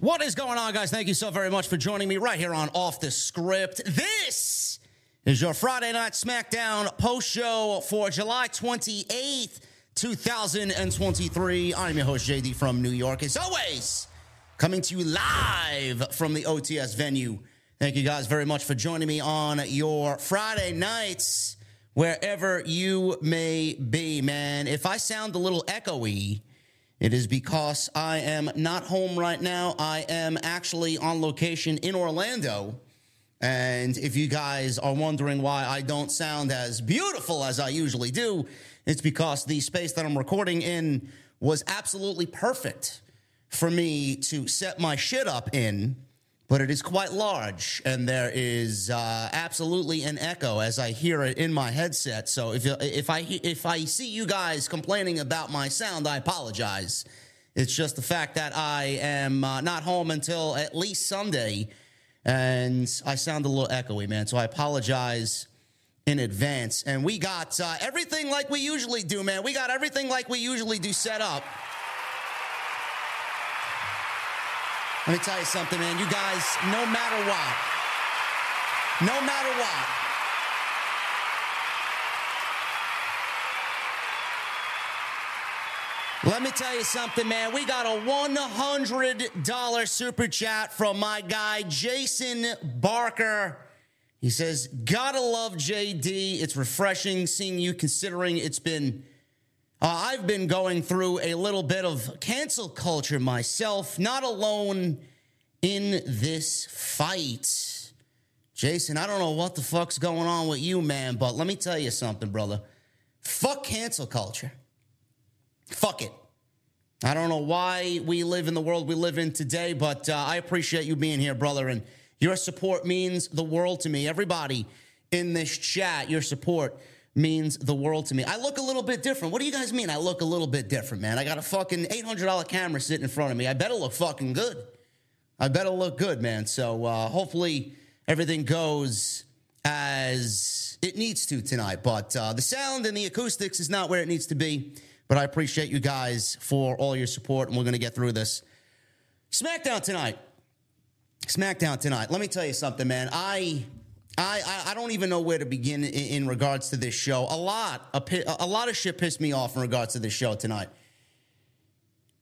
What is going on, guys? Thank you so very much for joining me right here on Off the Script. This is your Friday Night SmackDown post show for July 28th, 2023. I'm your host, JD from New York. As always, coming to you live from the OTS venue. Thank you guys very much for joining me on your Friday nights, wherever you may be, man. If I sound a little echoey, it is because I am not home right now. I am actually on location in Orlando. And if you guys are wondering why I don't sound as beautiful as I usually do, it's because the space that I'm recording in was absolutely perfect for me to set my shit up in. But it is quite large, and there is uh, absolutely an echo as I hear it in my headset. So if if I if I see you guys complaining about my sound, I apologize. It's just the fact that I am uh, not home until at least Sunday, and I sound a little echoey, man. So I apologize in advance. And we got uh, everything like we usually do, man. We got everything like we usually do set up. Let me tell you something, man. You guys, no matter what, no matter what, let me tell you something, man. We got a $100 super chat from my guy, Jason Barker. He says, Gotta love JD. It's refreshing seeing you considering it's been uh, I've been going through a little bit of cancel culture myself, not alone in this fight. Jason, I don't know what the fuck's going on with you, man, but let me tell you something, brother. Fuck cancel culture. Fuck it. I don't know why we live in the world we live in today, but uh, I appreciate you being here, brother, and your support means the world to me. Everybody in this chat, your support means the world to me. I look a little bit different. What do you guys mean I look a little bit different, man? I got a fucking $800 camera sitting in front of me. I better look fucking good. I better look good, man. So uh, hopefully everything goes as it needs to tonight. But uh, the sound and the acoustics is not where it needs to be. But I appreciate you guys for all your support, and we're going to get through this. SmackDown tonight. SmackDown tonight. Let me tell you something, man. I. I, I don't even know where to begin in, in regards to this show. A lot, a, a lot of shit pissed me off in regards to this show tonight.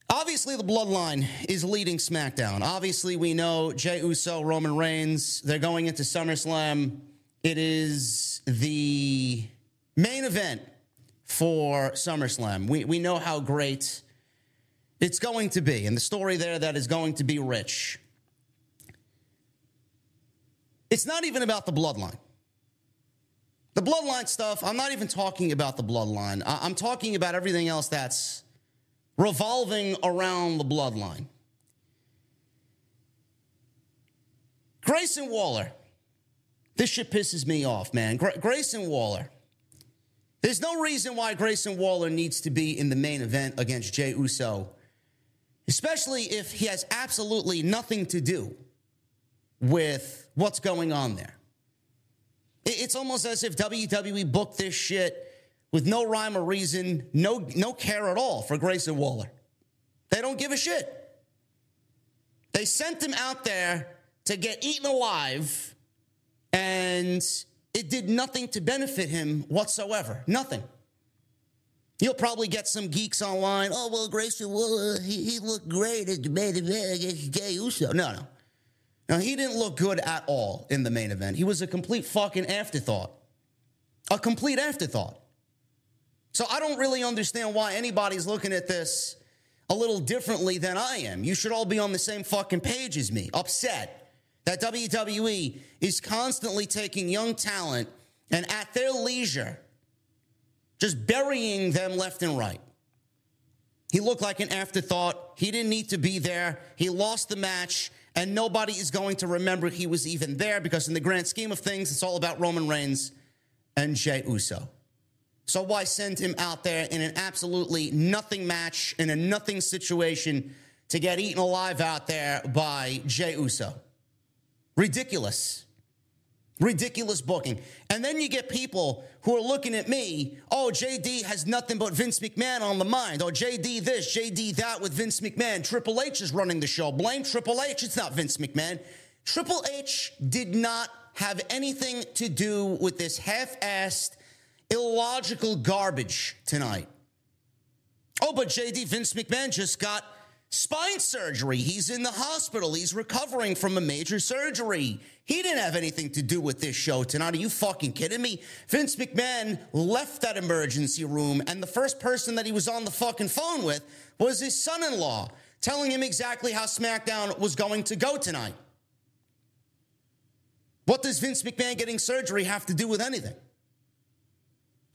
Obviously, the bloodline is leading SmackDown. Obviously, we know Jey Uso, Roman Reigns, they're going into SummerSlam. It is the main event for SummerSlam. We, we know how great it's going to be, and the story there that is going to be rich. It's not even about the bloodline. The bloodline stuff, I'm not even talking about the bloodline. I'm talking about everything else that's revolving around the bloodline. Grayson Waller. This shit pisses me off, man. Gra- Grayson Waller. There's no reason why Grayson Waller needs to be in the main event against Jey Uso, especially if he has absolutely nothing to do with what's going on there. It's almost as if WWE booked this shit with no rhyme or reason, no, no care at all for Grayson Waller. They don't give a shit. They sent him out there to get eaten alive, and it did nothing to benefit him whatsoever. Nothing. You'll probably get some geeks online. Oh, well, Grayson Waller, he, he looked great at the main event against Jey Uso. No, no. No, he didn't look good at all in the main event. He was a complete fucking afterthought. A complete afterthought. So I don't really understand why anybody's looking at this a little differently than I am. You should all be on the same fucking page as me, upset that WWE is constantly taking young talent and at their leisure, just burying them left and right. He looked like an afterthought. He didn't need to be there. He lost the match, and nobody is going to remember he was even there because, in the grand scheme of things, it's all about Roman Reigns and Jey Uso. So why send him out there in an absolutely nothing match, in a nothing situation to get eaten alive out there by Jey Uso? Ridiculous. Ridiculous booking. And then you get people who are looking at me, oh, JD has nothing but Vince McMahon on the mind. Oh, JD this, JD that with Vince McMahon. Triple H is running the show. Blame Triple H. It's not Vince McMahon. Triple H did not have anything to do with this half assed illogical garbage tonight. Oh, but JD Vince McMahon just got spine surgery. He's in the hospital. He's recovering from a major surgery. He didn't have anything to do with this show tonight. Are you fucking kidding me? Vince McMahon left that emergency room, and the first person that he was on the fucking phone with was his son in law, telling him exactly how SmackDown was going to go tonight. What does Vince McMahon getting surgery have to do with anything?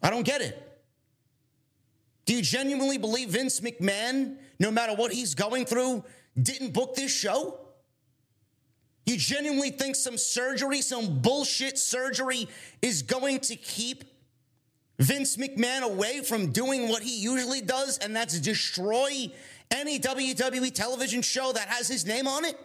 I don't get it. Do you genuinely believe Vince McMahon, no matter what he's going through, didn't book this show? You genuinely think some surgery, some bullshit surgery, is going to keep Vince McMahon away from doing what he usually does, and that's destroy any WWE television show that has his name on it?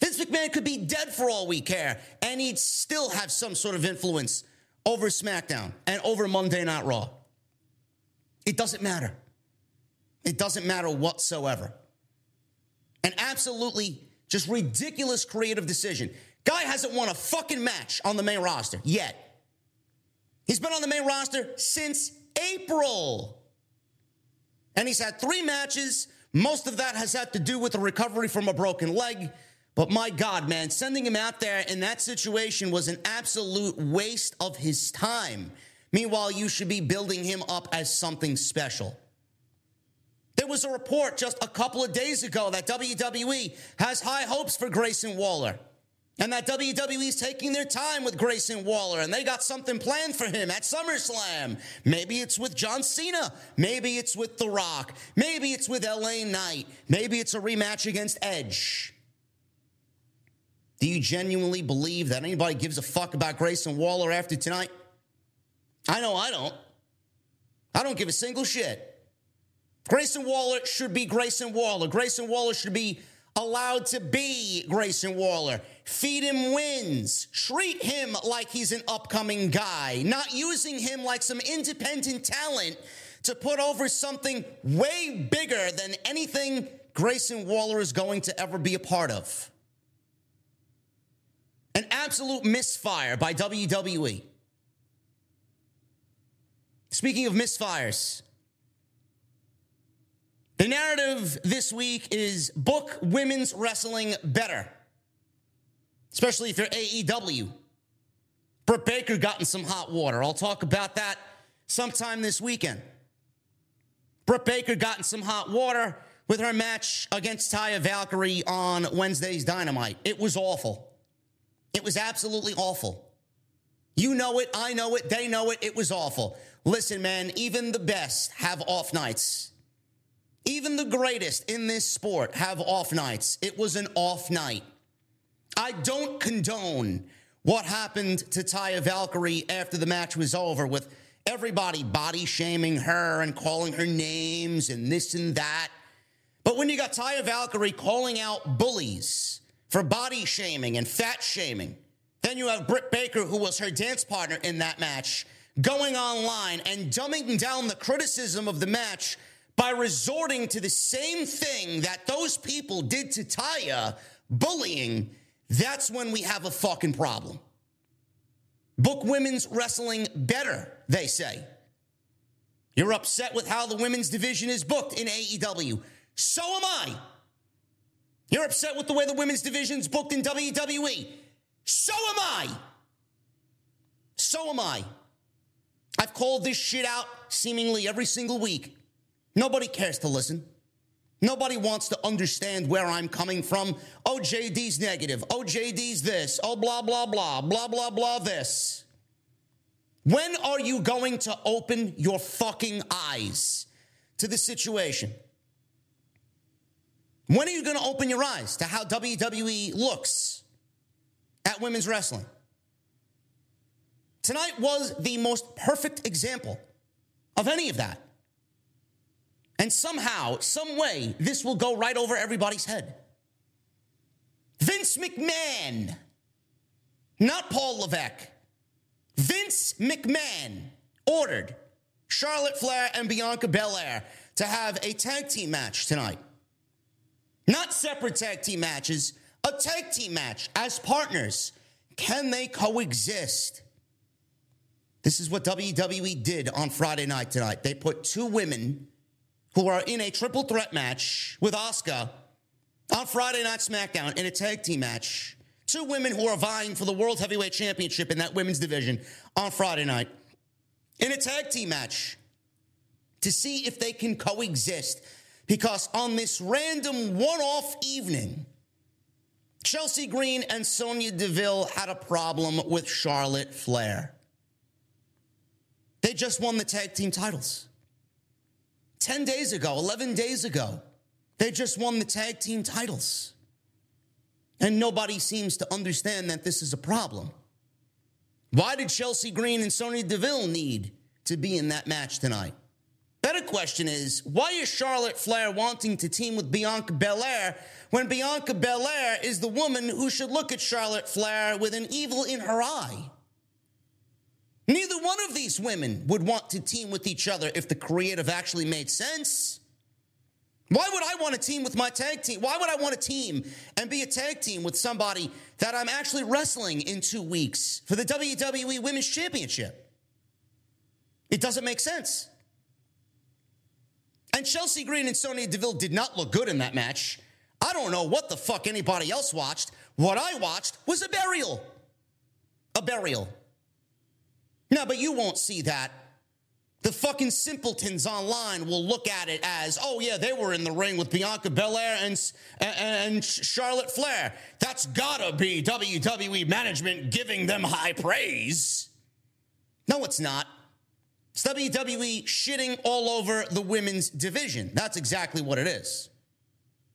Vince McMahon could be dead for all we care, and he'd still have some sort of influence over SmackDown and over Monday Night Raw. It doesn't matter. It doesn't matter whatsoever. An absolutely just ridiculous creative decision. Guy hasn't won a fucking match on the main roster yet. He's been on the main roster since April. And he's had three matches. Most of that has had to do with a recovery from a broken leg. But my God, man, sending him out there in that situation was an absolute waste of his time. Meanwhile, you should be building him up as something special. There was a report just a couple of days ago that WWE has high hopes for Grayson Waller. And that WWE is taking their time with Grayson Waller and they got something planned for him at SummerSlam. Maybe it's with John Cena. Maybe it's with The Rock. Maybe it's with LA Knight. Maybe it's a rematch against Edge. Do you genuinely believe that anybody gives a fuck about Grayson Waller after tonight? I know I don't. I don't give a single shit. Grayson Waller should be Grayson Waller. Grayson Waller should be allowed to be Grayson Waller. Feed him wins. Treat him like he's an upcoming guy, not using him like some independent talent to put over something way bigger than anything Grayson Waller is going to ever be a part of. An absolute misfire by WWE. Speaking of misfires, the narrative this week is book women's wrestling better, especially if you're AEW. Britt Baker got in some hot water. I'll talk about that sometime this weekend. Britt Baker got in some hot water with her match against Taya Valkyrie on Wednesday's Dynamite. It was awful. It was absolutely awful. You know it, I know it, they know it. It was awful. Listen, man, even the best have off nights. Even the greatest in this sport have off nights. It was an off night. I don't condone what happened to Taya Valkyrie after the match was over with everybody body shaming her and calling her names and this and that. But when you got Taya Valkyrie calling out bullies for body shaming and fat shaming, then you have Britt Baker, who was her dance partner in that match, going online and dumbing down the criticism of the match by resorting to the same thing that those people did to Taya, bullying. That's when we have a fucking problem. Book women's wrestling better, they say. You're upset with how the women's division is booked in AEW. So am I. You're upset with the way the women's division's booked in WWE. So am I. So am I. I've called this shit out seemingly every single week. Nobody cares to listen. Nobody wants to understand where I'm coming from. Oh, JD's negative. Oh, JD's this. Oh, blah, blah, blah, blah, blah, blah, this. When are you going to open your fucking eyes to the situation? When are you going to open your eyes to how WWE looks at women's wrestling? Tonight was the most perfect example of any of that. And somehow, some way, this will go right over everybody's head. Vince McMahon, not Paul Levesque. Vince McMahon ordered Charlotte Flair and Bianca Belair to have a tag team match tonight. Not separate tag team matches, a tag team match as partners. Can they coexist? This is what WWE did on Friday night tonight. They put two women who are in a triple threat match with Asuka on Friday Night SmackDown in a tag team match. Two women who are vying for the World Heavyweight Championship in that women's division on Friday night in a tag team match to see if they can coexist. Because on this random one off evening, Chelsea Green and Sonya Deville had a problem with Charlotte Flair. They just won the tag team titles. 10 days ago, 11 days ago, they just won the tag team titles. And nobody seems to understand that this is a problem. Why did Chelsea Green and Sonya Deville need to be in that match tonight? Better question is why is Charlotte Flair wanting to team with Bianca Belair when Bianca Belair is the woman who should look at Charlotte Flair with an evil in her eye? Neither one of these women would want to team with each other if the creative actually made sense. Why would I want to team with my tag team? Why would I want to team and be a tag team with somebody that I'm actually wrestling in two weeks for the WWE Women's Championship? It doesn't make sense. And Chelsea Green and Sonya Deville did not look good in that match. I don't know what the fuck anybody else watched. What I watched was a burial. A burial. No, but you won't see that. The fucking simpletons online will look at it as, oh yeah, they were in the ring with Bianca Belair and, and Charlotte Flair. That's gotta be WWE management giving them high praise. No, it's not. It's WWE shitting all over the women's division. That's exactly what it is.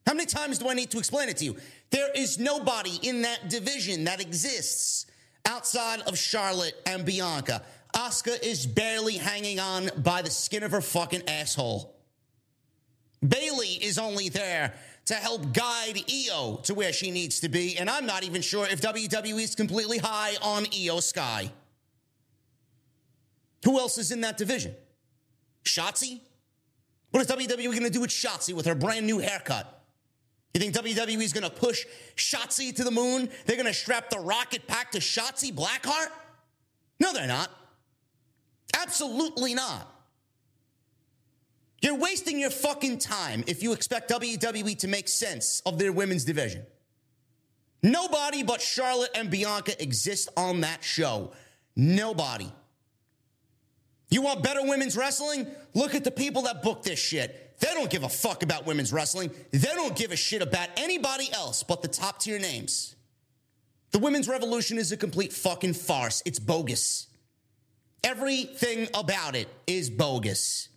How many times do I need to explain it to you? There is nobody in that division that exists outside of Charlotte and Bianca. Asuka is barely hanging on by the skin of her fucking asshole. Bayley is only there to help guide Io to where she needs to be, and I'm not even sure if WWE is completely high on Io Sky. Who else is in that division? Shotzi? What is WWE going to do with Shotzi with her brand new haircut? You think WWE is going to push Shotzi to the moon? They're going to strap the rocket pack to Shotzi Blackheart? No, they're not. Absolutely not. You're wasting your fucking time if you expect WWE to make sense of their women's division. Nobody but Charlotte and Bianca exist on that show. Nobody. You want better women's wrestling? Look at the people that book this shit. They don't give a fuck about women's wrestling. They don't give a shit about anybody else but the top tier names. The women's revolution is a complete fucking farce. It's bogus. Everything about it is bogus.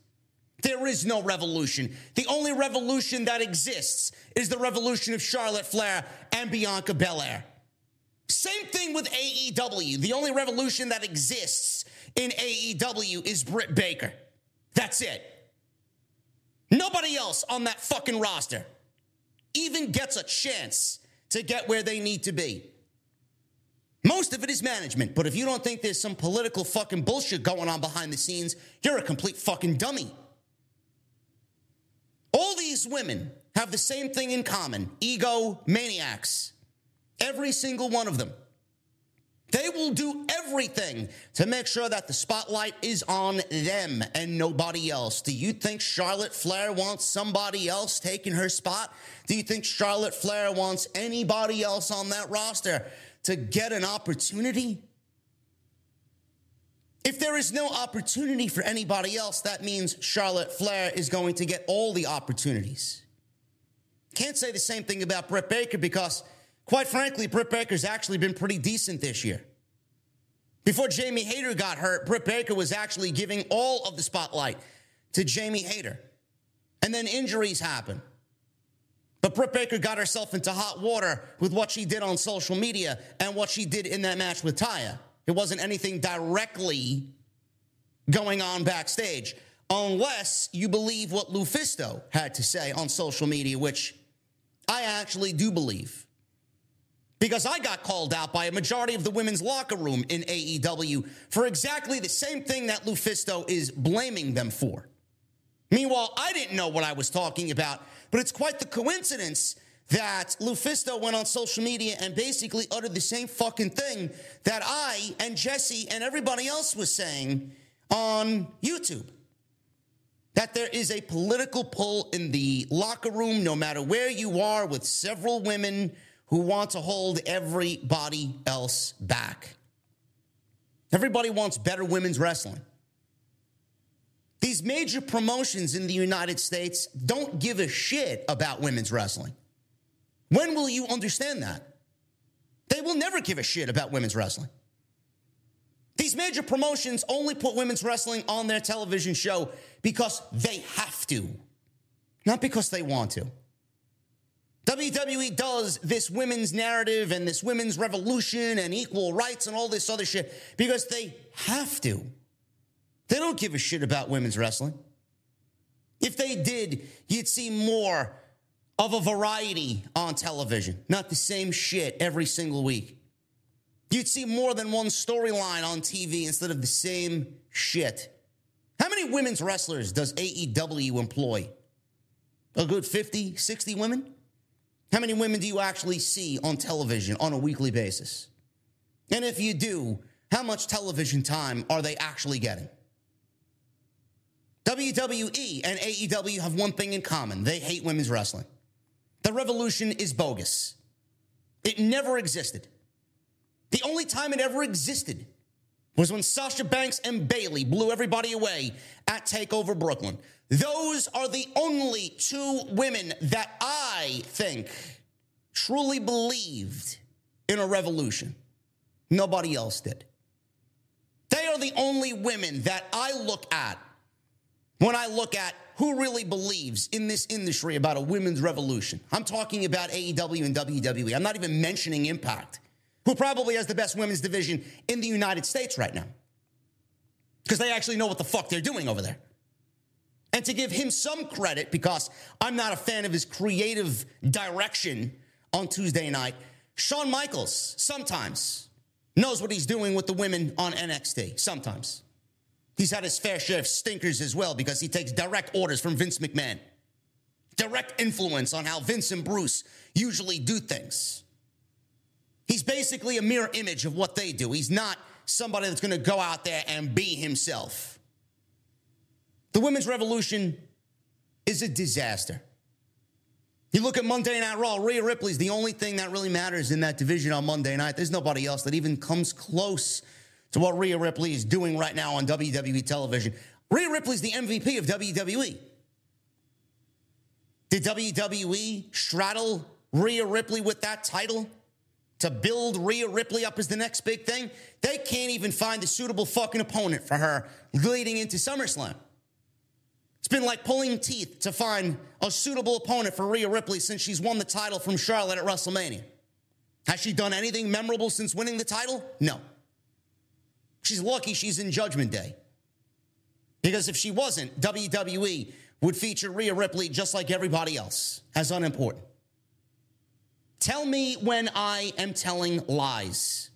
There is no revolution. The only revolution that exists is the revolution of Charlotte Flair and Bianca Belair. Same thing with AEW. The only revolution that exists in AEW is Britt Baker. That's it. Nobody else on that fucking roster even gets a chance to get where they need to be. Most of it is management, but if you don't think there's some political fucking bullshit going on behind the scenes, you're a complete fucking dummy. All these women have the same thing in common ego maniacs. Every single one of them. They will do everything to make sure that the spotlight is on them and nobody else. Do you think Charlotte Flair wants somebody else taking her spot? Do you think Charlotte Flair wants anybody else on that roster to get an opportunity? If there is no opportunity for anybody else, that means Charlotte Flair is going to get all the opportunities. Can't say the same thing about Britt Baker because, quite frankly, Britt Baker's actually been pretty decent this year. Before Jamie Hayter got hurt, Britt Baker was actually giving all of the spotlight to Jamie Hayter. And then injuries happen. But Britt Baker got herself into hot water with what she did on social media and what she did in that match with Taya. It wasn't anything directly going on backstage, unless you believe what Lufisto had to say on social media, which I actually do believe. Because I got called out by a majority of the women's locker room in AEW for exactly the same thing that Lufisto is blaming them for. Meanwhile, I didn't know what I was talking about, but it's quite the coincidence that Lufisto went on social media and basically uttered the same fucking thing that I and Jesse and everybody else was saying on YouTube. That there is a political pull in the locker room, no matter where you are, with several women who want to hold everybody else back. Everybody wants better women's wrestling. These major promotions in the United States don't give a shit about women's wrestling. When will you understand that? They will never give a shit about women's wrestling. These major promotions only put women's wrestling on their television show because they have to, not because they want to. WWE does this women's narrative and this women's revolution and equal rights and all this other shit because they have to. They don't give a shit about women's wrestling. If they did, you'd see more of a variety on television, not the same shit every single week. You'd see more than one storyline on TV instead of the same shit. How many women's wrestlers does AEW employ? A good 50, 60 women? How many women do you actually see on television on a weekly basis? And if you do, how much television time are they actually getting? WWE and AEW have one thing in common they hate women's wrestling. The revolution is bogus. It never existed. The only time it ever existed was when Sasha Banks and Bayley blew everybody away at TakeOver Brooklyn. Those are the only two women that I think truly believed in a revolution. Nobody else did. They are the only women that I look at when I look at who really believes in this industry about a women's revolution. I'm talking about AEW and WWE. I'm not even mentioning Impact, who probably has the best women's division in the United States right now. Because they actually know what the fuck they're doing over there. And to give him some credit, because I'm not a fan of his creative direction on Tuesday night, Shawn Michaels sometimes knows what he's doing with the women on NXT. Sometimes. He's had his fair share of stinkers as well because he takes direct orders from Vince McMahon. Direct influence on how Vince and Bruce usually do things. He's basically a mirror image of what they do. He's not somebody that's going to go out there and be himself. The women's revolution is a disaster. You look at Monday Night Raw, Rhea Ripley's the only thing that really matters in that division on Monday night. There's nobody else that even comes close to what Rhea Ripley is doing right now on WWE television. Rhea Ripley's the MVP of WWE. Did WWE straddle Rhea Ripley with that title to build Rhea Ripley up as the next big thing? They can't even find a suitable fucking opponent for her leading into SummerSlam. It's been like pulling teeth to find a suitable opponent for Rhea Ripley since she's won the title from Charlotte at WrestleMania. Has she done anything memorable since winning the title? No. She's lucky she's in Judgment Day. Because if she wasn't, WWE would feature Rhea Ripley just like everybody else as unimportant. Tell me when I am telling lies.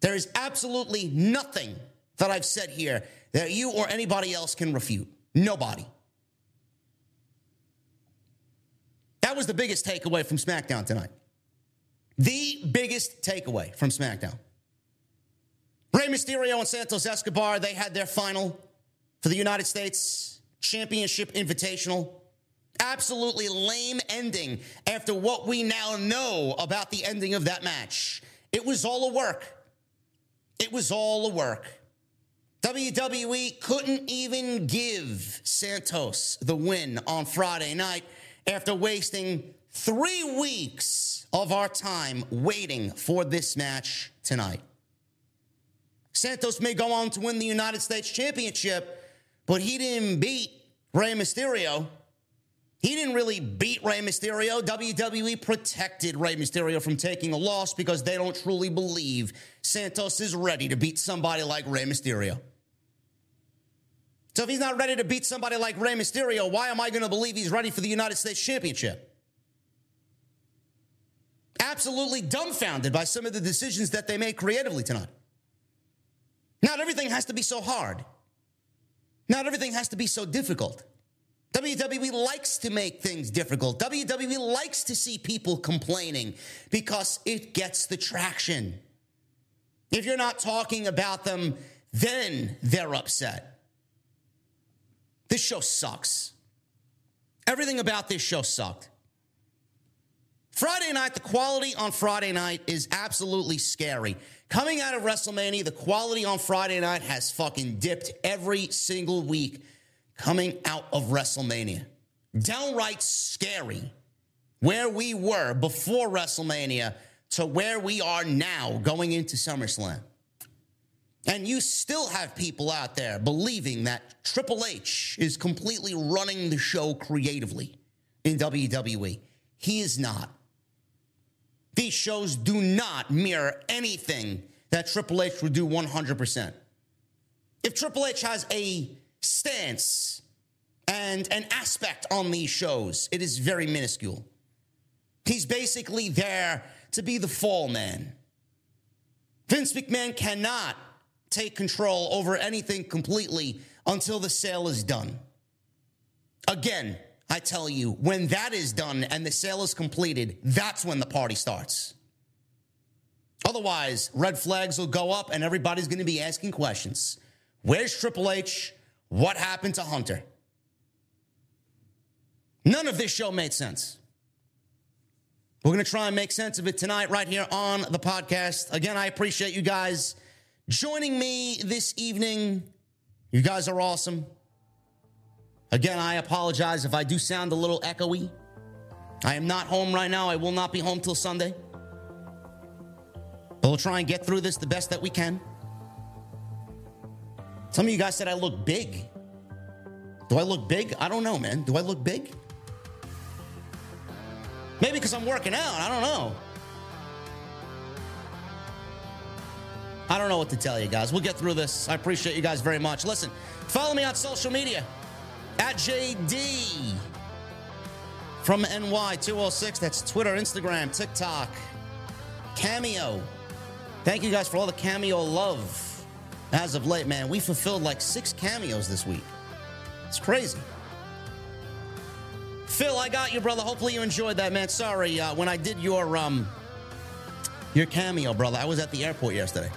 There is absolutely nothing that I've said here that you or anybody else can refute. Nobody. That was the biggest takeaway from SmackDown tonight. The biggest takeaway from SmackDown. Rey Mysterio and Santos Escobar, they had their final for the United States Championship Invitational. Absolutely lame ending after what we now know about the ending of that match. It was all a work. It was all a work. WWE couldn't even give Santos the win on Friday night after wasting three weeks of our time waiting for this match tonight. Santos may go on to win the United States Championship, but he didn't beat Rey Mysterio. He didn't really beat Rey Mysterio. WWE protected Rey Mysterio from taking a loss because they don't truly believe Santos is ready to beat somebody like Rey Mysterio. So if he's not ready to beat somebody like Rey Mysterio, why am I going to believe he's ready for the United States Championship? Absolutely dumbfounded by some of the decisions that they made creatively tonight. Not everything has to be so hard. Not everything has to be so difficult. WWE likes to make things difficult. WWE likes to see people complaining because it gets the traction. If you're not talking about them, then they're upset. This show sucks. Everything about this show sucked. Friday night, the quality on Friday night is absolutely scary. Coming out of WrestleMania, the quality on Friday night has fucking dipped every single week coming out of WrestleMania. Downright scary where we were before WrestleMania to where we are now going into SummerSlam. And you still have people out there believing that Triple H is completely running the show creatively in WWE. He is not. These shows do not mirror anything that Triple H would do 100%. If Triple H has a stance and an aspect on these shows, it is very minuscule. He's basically there to be the fall man. Vince McMahon cannot take control over anything completely until the sale is done. Again, I tell you, when that is done and the sale is completed, that's when the party starts. Otherwise, red flags will go up and everybody's going to be asking questions. Where's Triple H? What happened to Hunter? None of this show made sense. We're going to try and make sense of it tonight, right here on the podcast. Again, I appreciate you guys joining me this evening. You guys are awesome. Again, I apologize if I do sound a little echoey. I am not home right now. I will not be home till Sunday. But we'll try and get through this the best that we can. Some of you guys said I look big. Do I look big? I don't know, man. Do I look big? Maybe because I'm working out. I don't know. I don't know what to tell you guys. We'll get through this. I appreciate you guys very much. Listen, follow me on social media at JD from NY206. That's Twitter, Instagram, TikTok, Cameo. Thank you guys for all the Cameo love as of late, man. We fulfilled like six cameos this week. It's crazy. Phil, I got you, brother. Hopefully you enjoyed that, man. Sorry, uh, when I did your um your cameo, brother, I was at the airport yesterday.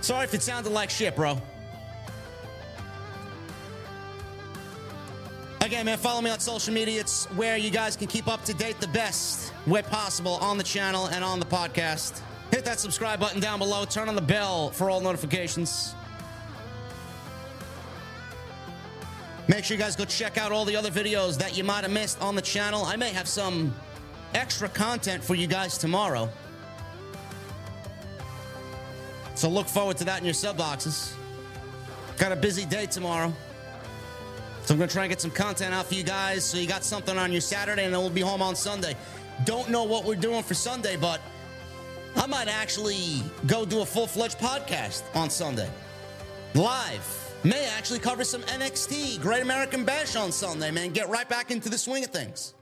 Sorry if it sounded like shit, bro. Again, man, follow me on social media. It's where you guys can keep up to date the best way possible on the channel and on the podcast. Hit that subscribe button down below. Turn on the bell for all notifications. Make sure you guys go check out all the other videos that you might have missed on the channel. I may have some extra content for you guys tomorrow. So look forward to that in your sub boxes. Got a busy day tomorrow. So I'm going to try and get some content out for you guys so you got something on your Saturday and then we'll be home on Sunday. Don't know what we're doing for Sunday, but I might actually go do a full fledged podcast on Sunday. Live. May actually cover some NXT, Great American Bash on Sunday, man. Get right back into the swing of things.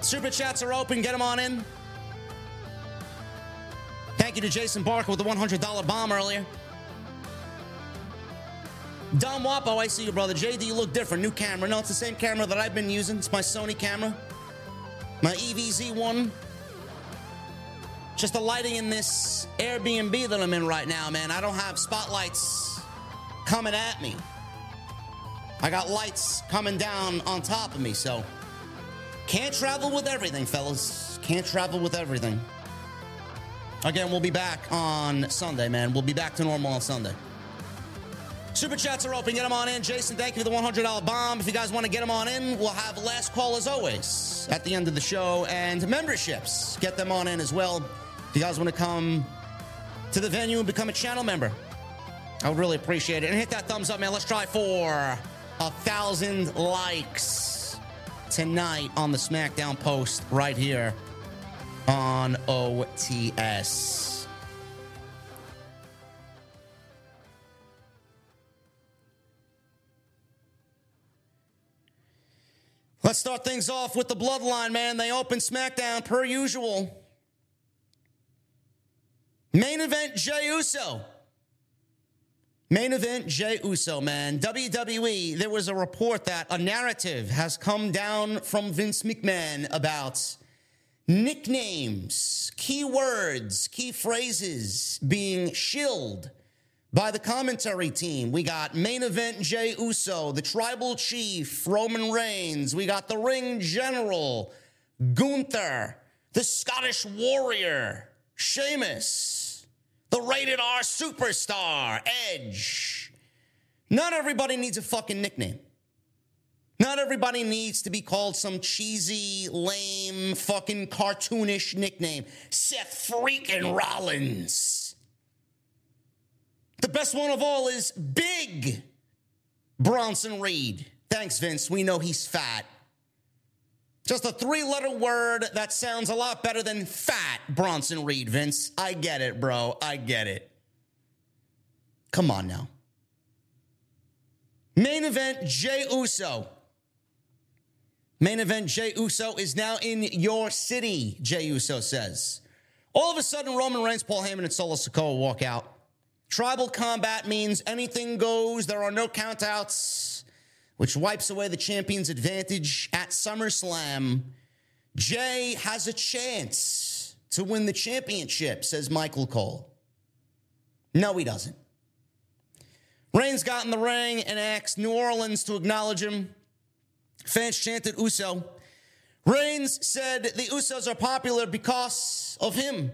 Super chats are open. Get them on in. Thank you to Jason Barker with the $100 bomb earlier. Dom Wapo, I see you, brother. JD, you look different. New camera. No, it's the same camera that I've been using. It's my Sony camera. My EVZ1. Just the lighting in this Airbnb that I'm in right now, man. I don't have spotlights coming at me. I got lights coming down on top of me, so can't travel with everything, fellas. Can't travel with everything. Again, we'll be back on Sunday, man. We'll be back to normal on Sunday. Super chats are open. Get them on in. Jason, thank you for the $100 bomb. If you guys want to get them on in, we'll have last call as always at the end of the show. And memberships, get them on in as well. If you guys want to come to the venue and become a channel member, I would really appreciate it. And hit that thumbs up, man. Let's try for a thousand likes tonight on the SmackDown post right here on OTS. Let's start things off with the bloodline, man. They open SmackDown per usual. Main event Jey Uso. Main event Jey Uso, man. WWE, there was a report that a narrative has come down from Vince McMahon about nicknames, key words, key phrases being shilled by the commentary team. We got main event Jey Uso, the tribal chief Roman Reigns. We got the ring general Gunther, the Scottish warrior Sheamus, the rated R superstar Edge. Not everybody needs a fucking nickname. Not everybody needs to be called some cheesy, lame, fucking cartoonish nickname. Seth freaking Rollins. The best one of all is Big Bronson Reed. Thanks, Vince. We know he's fat. Just a three letter word that sounds a lot better than fat, Bronson Reed, Vince. I get it, bro. I get it. Come on now. Main event Jey Uso. Main event Jey Uso is now in your city, Jey Uso says. All of a sudden, Roman Reigns, Paul Heyman, and Solo Sikoa walk out. Tribal combat means anything goes. There are no countouts, which wipes away the champion's advantage at SummerSlam. Jey has a chance to win the championship, says Michael Cole. No, he doesn't. Reigns got in the ring and asked New Orleans to acknowledge him. Fans chanted Uso. Reigns said the Usos are popular because of him.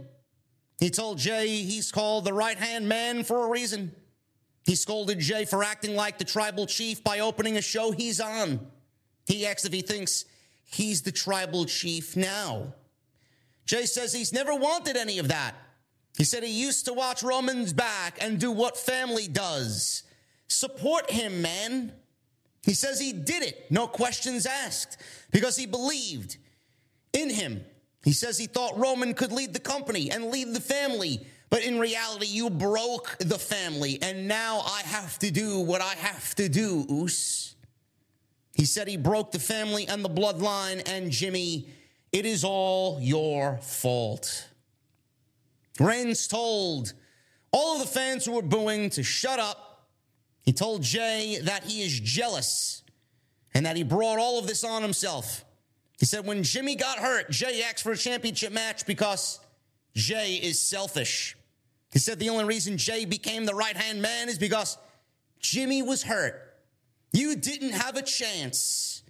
He told Jey he's called the right hand man for a reason. He scolded Jey for acting like the tribal chief by opening a show he's on. He asked if he thinks he's the tribal chief now. Jey says he's never wanted any of that. He said he used to watch Roman's back and do what family does. Support him, man. He says he did it, no questions asked, because he believed in him. He says he thought Roman could lead the company and lead the family, but in reality, you broke the family, and now I have to do what I have to do, Oos. He said he broke the family and the bloodline, and Jimmy, it is all your fault. Reigns told all of the fans who were booing to shut up. He told Jey that he is jealous and that he brought all of this on himself. He said when Jimmy got hurt, Jey asked for a championship match because Jey is selfish. He said the only reason Jey became the right hand man is because Jimmy was hurt. You didn't have a chance.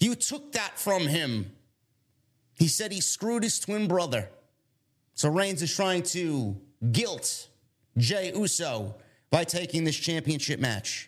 You took that from him. He said he screwed his twin brother. So Reigns is trying to guilt Jey Uso by taking this championship match.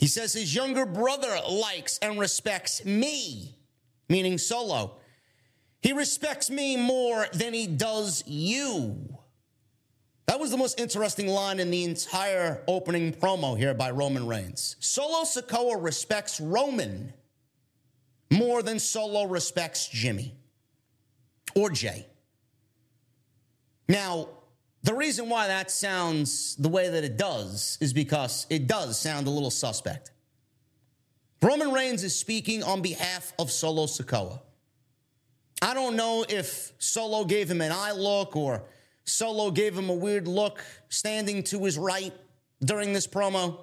He says his younger brother likes and respects me, meaning Solo. He respects me more than he does you. That was the most interesting line in the entire opening promo here by Roman Reigns. Solo Sikoa respects Roman more than Solo respects Jimmy or Jey. Now, the reason why that sounds the way that it does is because it does sound a little suspect. Roman Reigns is speaking on behalf of Solo Sikoa. I don't know if Solo gave him an eye look or Solo gave him a weird look standing to his right during this promo.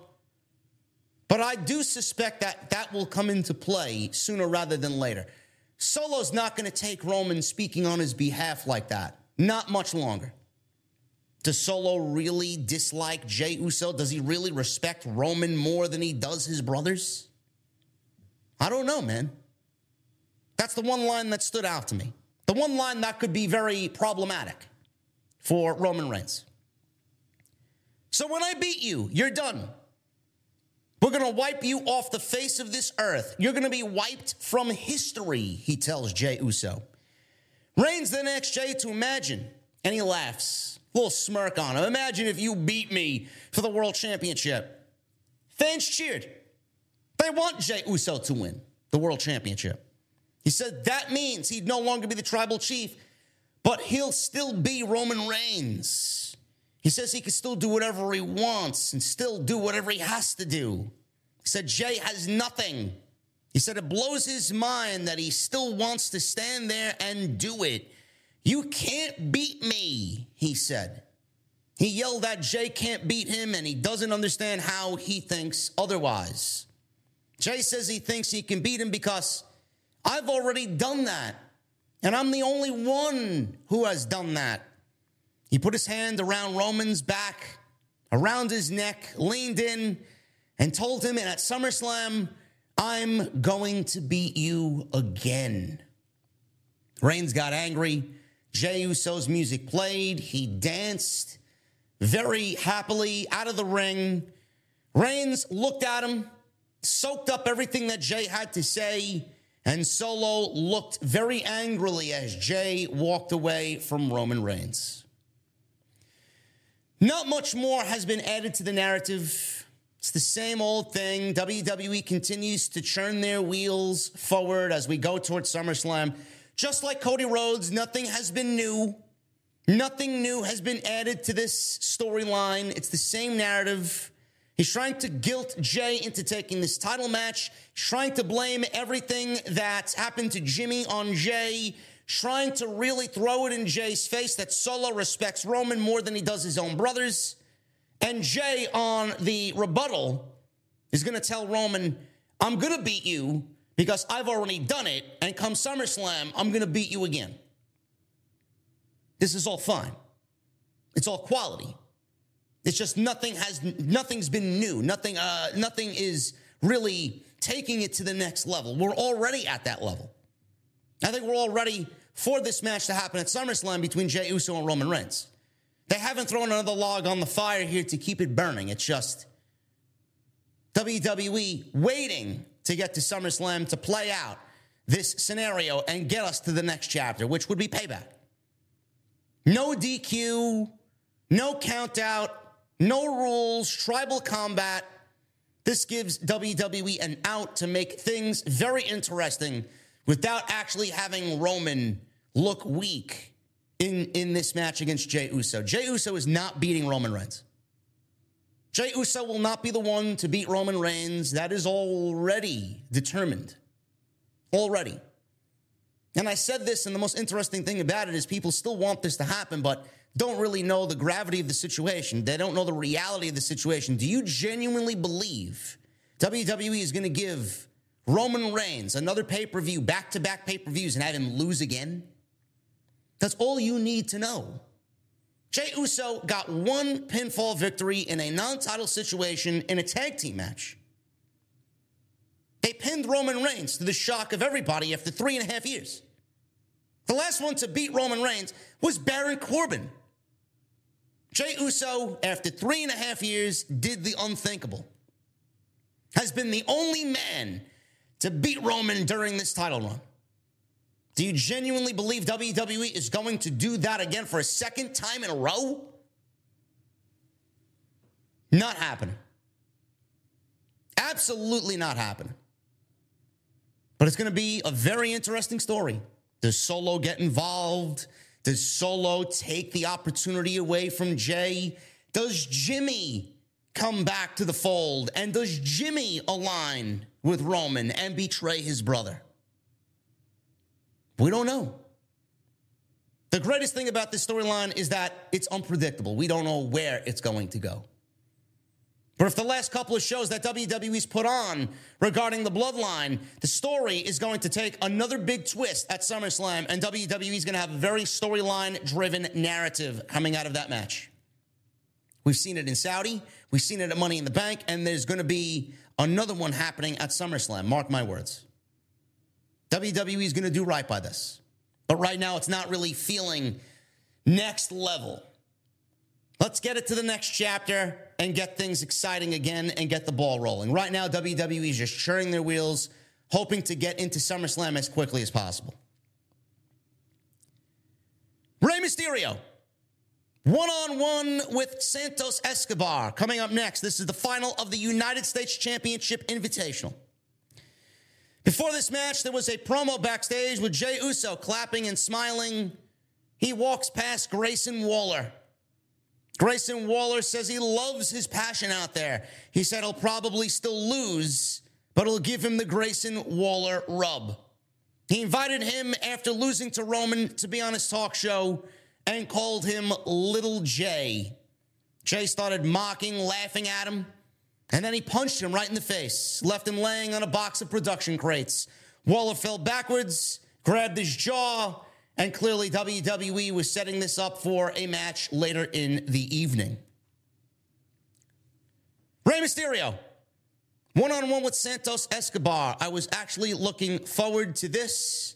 But I do suspect that that will come into play sooner rather than later. Solo's not going to take Roman speaking on his behalf like that. Not much longer. Does Solo really dislike Jey Uso? Does he really respect Roman more than he does his brothers? I don't know, man. That's the one line that stood out to me. The one line that could be very problematic for Roman Reigns. So when I beat you, you're done. We're going to wipe you off the face of this earth. You're going to be wiped from history, he tells Jey Uso. Reigns then asks Jey to imagine, and he laughs. Little smirk on him. Imagine if you beat me for the world championship. Fans cheered. They want Jey Uso to win the world championship. He said that means he'd no longer be the tribal chief, but he'll still be Roman Reigns. He says he can still do whatever he wants and still do whatever he has to do. He said Jey has nothing. He said it blows his mind that he still wants to stand there and do it. You can't beat me, he said. He yelled that Jey can't beat him and he doesn't understand how he thinks otherwise. Jey says he thinks he can beat him because I've already done that. And I'm the only one who has done that. He put his hand around Roman's back, around his neck, leaned in, and told him, and at SummerSlam, I'm going to beat you again. Reigns got angry. Jey Uso's music played. He danced very happily out of the ring. Reigns looked at him, soaked up everything that Jey had to say, and Solo looked very angrily as Jey walked away from Roman Reigns. Not much more has been added to the narrative. It's the same old thing. WWE continues to churn their wheels forward as we go towards SummerSlam. Just like Cody Rhodes, nothing has been new. Nothing new has been added to this storyline. It's the same narrative. He's trying to guilt Jey into taking this title match, trying to blame everything that's happened to Jimmy on Jey, trying to really throw it in Jey's face that Solo respects Roman more than he does his own brothers. And Jey on the rebuttal is going to tell Roman, I'm going to beat you because I've already done it. And come SummerSlam, I'm going to beat you again. This is all fine. It's all quality. It's just nothing has nothing's been new. Nothing uh, nothing is really taking it to the next level. We're already at that level. I think we're all ready for this match to happen at SummerSlam between Jey Uso and Roman Reigns. They haven't thrown another log on the fire here to keep it burning. It's just WWE waiting to get to SummerSlam to play out this scenario and get us to the next chapter, which would be payback. No DQ, no count out, no rules, tribal combat. This gives WWE an out to make things very interesting without actually having Roman look weak in, in this match against Jey Uso. Jey Uso is not beating Roman Reigns. Jey Uso will not be the one to beat Roman Reigns. That is already determined. Already. And I said this, and the most interesting thing about it is people still want this to happen, but don't really know the gravity of the situation. They don't know the reality of the situation. Do you genuinely believe WWE is going to give Roman Reigns another pay per view, back to back pay per views, and have him lose again? That's all you need to know. Jey Uso got one pinfall victory in a non title situation in a tag team match. They pinned Roman Reigns to the shock of everybody after three and a half years. The last one to beat Roman Reigns was Baron Corbin. Jey Uso, after three and a half years, did the unthinkable. Has been the only man to beat Roman during this title run. Do you genuinely believe WWE is going to do that again for a second time in a row? Not happening. Absolutely not happening. But it's going to be a very interesting story. Does Solo get involved? Does Solo take the opportunity away from Jey? Does Jimmy come back to the fold? And does Jimmy align with Roman and betray his brother? We don't know. The greatest thing about this storyline is that it's unpredictable. We don't know where it's going to go. But if the last couple of shows that WWE's put on regarding the bloodline, the story is going to take another big twist at SummerSlam, and WWE's going to have a very storyline driven narrative coming out of that match. We've seen it in Saudi, we've seen it at Money in the Bank, and there's going to be another one happening at SummerSlam. Mark my words. WWE is going to do right by this. But right now, it's not really feeling next level. Let's get it to the next chapter and get things exciting again and get the ball rolling. Right now, WWE is just churning their wheels, hoping to get into SummerSlam as quickly as possible. Rey Mysterio, one on one with Santos Escobar. Coming up next, this is the final of the United States Championship Invitational. Before this match, there was a promo backstage with Jey Uso clapping and smiling. He walks past Grayson Waller. Grayson Waller says he loves his passion out there. He said he'll probably still lose, but it'll give him the Grayson Waller rub. He invited him after losing to Roman to be on his talk show and called him Little Jey. Jey started mocking, laughing at him. And then he punched him right in the face, left him laying on a box of production crates. Waller fell backwards, grabbed his jaw, and clearly WWE was setting this up for a match later in the evening. Rey Mysterio, one on one with Santos Escobar. I was actually looking forward to this,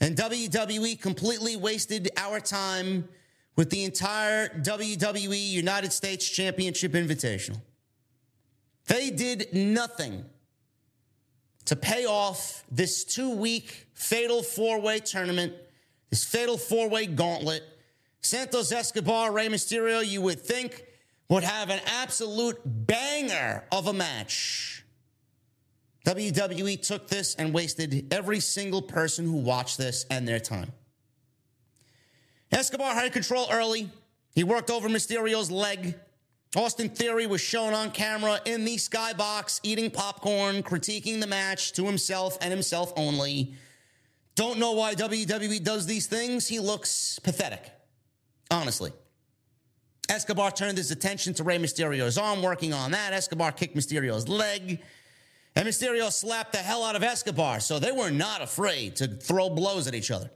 and WWE completely wasted our time with the entire WWE United States Championship Invitational. They did nothing to pay off this two week fatal four way tournament, this fatal four way gauntlet. Santos Escobar, Rey Mysterio, you would think would have an absolute banger of a match. WWE took this and wasted every single person who watched this and their time. Escobar had control early. He worked over Mysterio's leg. Austin Theory was shown on camera in the skybox eating popcorn, critiquing the match to himself and himself only. Don't know why WWE does these things. He looks pathetic, honestly. Escobar turned his attention to Rey Mysterio's arm, working on that. Escobar kicked Mysterio's leg. And Mysterio slapped the hell out of Escobar, so they were not afraid to throw blows at each other.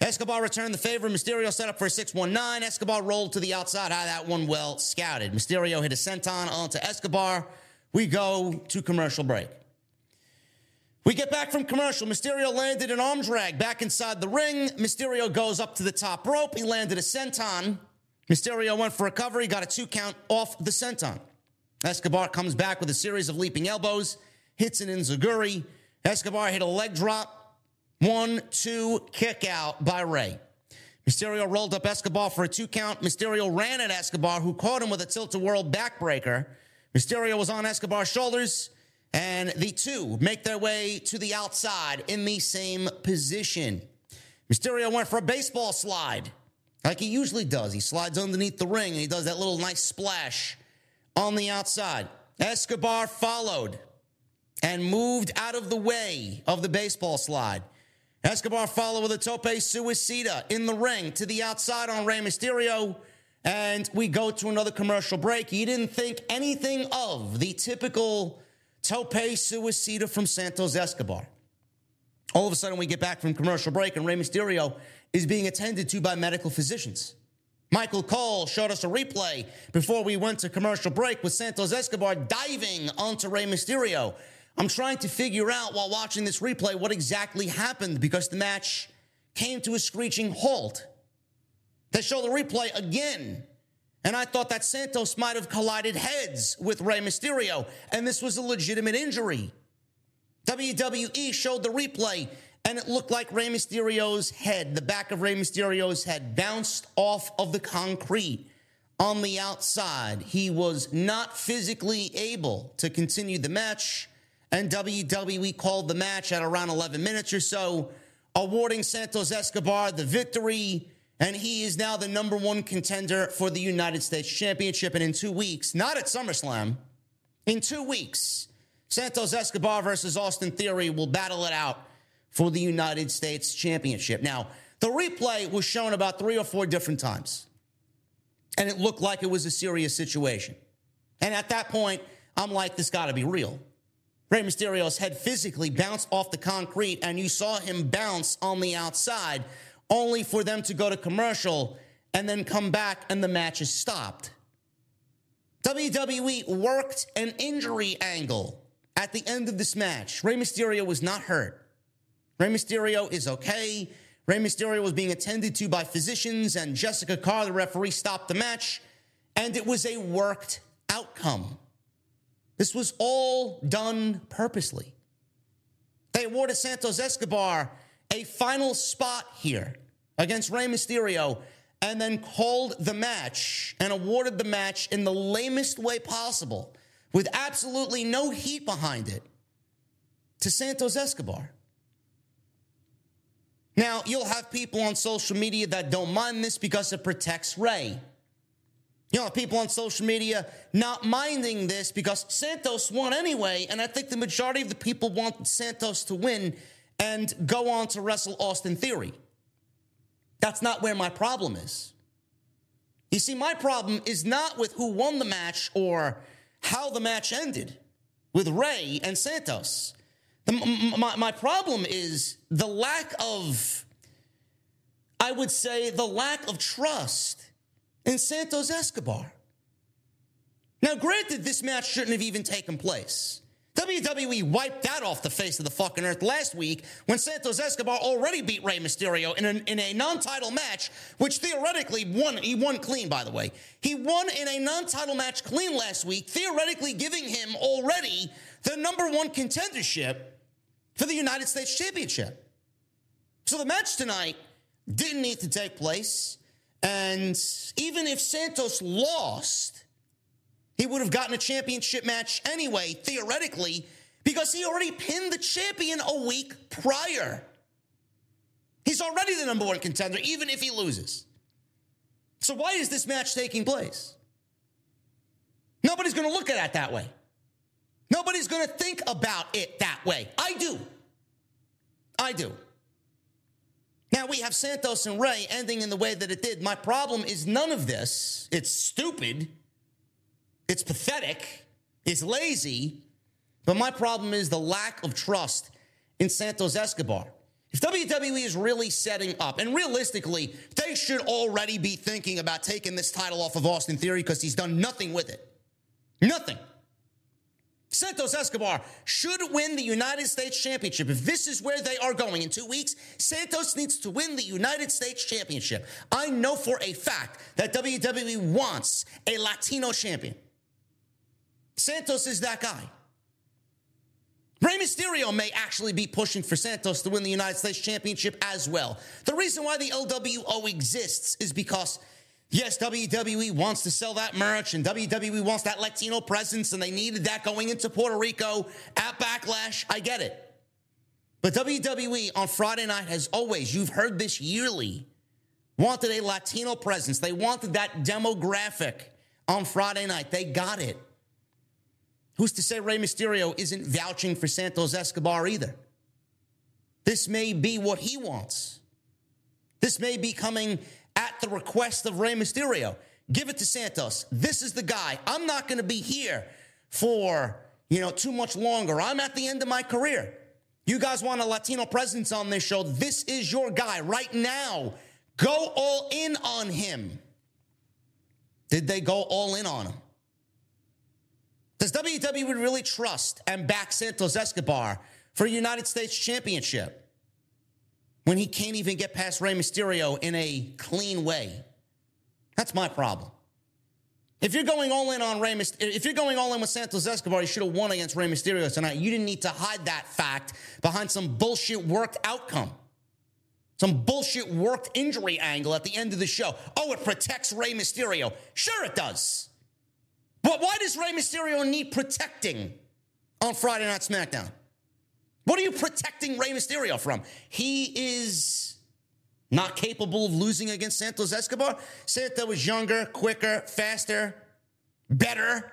Escobar returned the favor. Mysterio set up for a 619. Escobar rolled to the outside. How that one well scouted. Mysterio hit a senton onto Escobar. We go to commercial break. We get back from commercial. Mysterio landed an arm drag back inside the ring. Mysterio goes up to the top rope. He landed a senton. Mysterio went for a cover. He got a two count off the senton. Escobar comes back with a series of leaping elbows, hits an enziguri. Escobar hit a leg drop. One, two, kick out by Rey. Mysterio rolled up Escobar for a two count. Mysterio ran at Escobar, who caught him with a tilt a whirl backbreaker. Mysterio was on Escobar's shoulders, and the two make their way to the outside in the same position. Mysterio went for a baseball slide, like he usually does. He slides underneath the ring and he does that little nice splash on the outside. Escobar followed and moved out of the way of the baseball slide. Escobar followed with a tope suicida in the ring to the outside on Rey Mysterio. And we go to another commercial break. You didn't think anything of the typical tope suicida from Santos Escobar. All of a sudden, we get back from commercial break, and Rey Mysterio is being attended to by medical physicians. Michael Cole showed us a replay before we went to commercial break with Santos Escobar diving onto Rey Mysterio. I'm trying to figure out while watching this replay what exactly happened because the match came to a screeching halt. They show the replay again. And I thought that Santos might have collided heads with Rey Mysterio, and this was a legitimate injury. WWE showed the replay, and it looked like Rey Mysterio's head, the back of Rey Mysterio's head, bounced off of the concrete on the outside. He was not physically able to continue the match, and WWE called the match at around 11 minutes or so, awarding Santos Escobar the victory and he is now the number one contender for the United States Championship. And in two weeks, not at SummerSlam, in two weeks, Santos Escobar versus Austin Theory will battle it out for the United States Championship. Now, the replay was shown about three or four different times, and it looked like it was a serious situation. And at that point, I'm like, this got to be real. Rey Mysterio's head physically bounced off the concrete, and you saw him bounce on the outside only for them to go to commercial and then come back and the match is stopped. WWE worked an injury angle at the end of this match. Rey Mysterio was not hurt. Rey Mysterio is okay. Rey Mysterio was being attended to by physicians, and Jessica Carr, the referee, stopped the match, and it was a worked outcome. This was all done purposely. They awarded Santos Escobar a final spot here against Rey Mysterio and then called the match and awarded the match in the lamest way possible with absolutely no heat behind it to Santos Escobar. Now, you'll have people on social media that don't mind this because it protects Rey. You know, people on social media not minding this because Santos won anyway, and I think the majority of the people want Santos to win and go on to wrestle Austin Theory. That's not where my problem is. You see, my problem is not with who won the match or how the match ended with Rey and Santos. The, my, my problem is the lack of, I would say, the lack of trust in Santos Escobar. Now, granted, this match shouldn't have even taken place. WWE wiped that off the face of the fucking earth last week when Santos Escobar already beat Rey Mysterio in, in a non-title match, which theoretically won. He won clean, by the way. He won in a non-title match clean last week, theoretically giving him already the number one contendership for the United States Championship. So the match tonight didn't need to take place. And even if Santos lost, he would have gotten a championship match anyway, theoretically, because he already pinned the champion a week prior. He's already the number one contender, even if he loses. So, why is this match taking place? Nobody's going to look at it that way. Nobody's going to think about it that way. I do. I do. Now we have Santos and Rey ending in the way that it did. My problem is none of this. It's stupid. It's pathetic. It's lazy. But my problem is the lack of trust in Santos Escobar. If WWE is really setting up, and realistically, they should already be thinking about taking this title off of Austin Theory because he's done nothing with it. Nothing. Santos Escobar should win the United States Championship. If this is where they are going in two weeks, Santos needs to win the United States Championship. I know for a fact that WWE wants a Latino champion. Santos is that guy. Rey Mysterio may actually be pushing for Santos to win the United States Championship as well. The reason why the LWO exists is because, yes, WWE wants to sell that merch and WWE wants that Latino presence and they needed that going into Puerto Rico at Backlash. I get it. But WWE on Friday night has always, you've heard this yearly, wanted a Latino presence. They wanted that demographic on Friday night. They got it. Who's to say Rey Mysterio isn't vouching for Santos Escobar either? This may be what he wants. This may be coming at the request of Rey Mysterio. Give it to Santos. This is the guy. I'm not going to be here for, you know, too much longer. I'm at the end of my career. You guys want a Latino presence on this show. This is your guy right now. Go all in on him. Did they go all in on him? Does WWE really trust and back Santos Escobar for a United States Championship when he can't even get past Rey Mysterio in a clean way? That's my problem. If you're going all in on Rey, if you're going all in with Santos Escobar, you should have won against Rey Mysterio tonight. You didn't need to hide that fact behind some bullshit worked outcome, some bullshit worked injury angle at the end of the show. Oh, it protects Rey Mysterio. Sure, it does. But why does Rey Mysterio need protecting on Friday Night SmackDown? What are you protecting Rey Mysterio from? He is not capable of losing against Santos Escobar. Santos was younger, quicker, faster, better.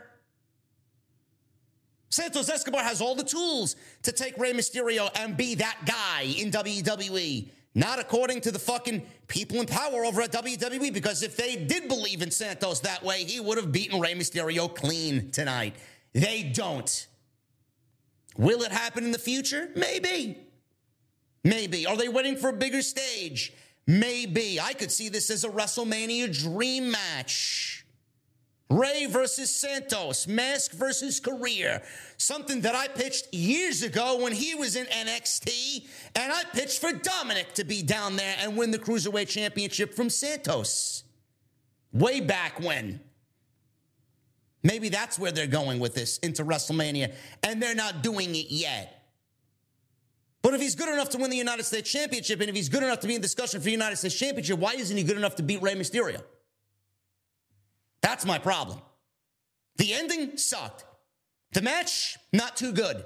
Santos Escobar has all the tools to take Rey Mysterio and be that guy in WWE. Not according to the fucking people in power over at WWE, because if they did believe in Santos that way, he would have beaten Rey Mysterio clean tonight. They don't. Will it happen in the future? Maybe. Maybe. Are they waiting for a bigger stage? Maybe. I could see this as a WrestleMania dream match. Rey versus Santos, mask versus career. Something that I pitched years ago when he was in NXT. And I pitched for Dominic to be down there and win the Cruiserweight Championship from Santos. Way back when. Maybe that's where they're going with this into WrestleMania. And they're not doing it yet. But if he's good enough to win the United States Championship, and if he's good enough to be in discussion for the United States Championship, why isn't he good enough to beat Rey Mysterio? That's my problem. The ending sucked. The match, not too good.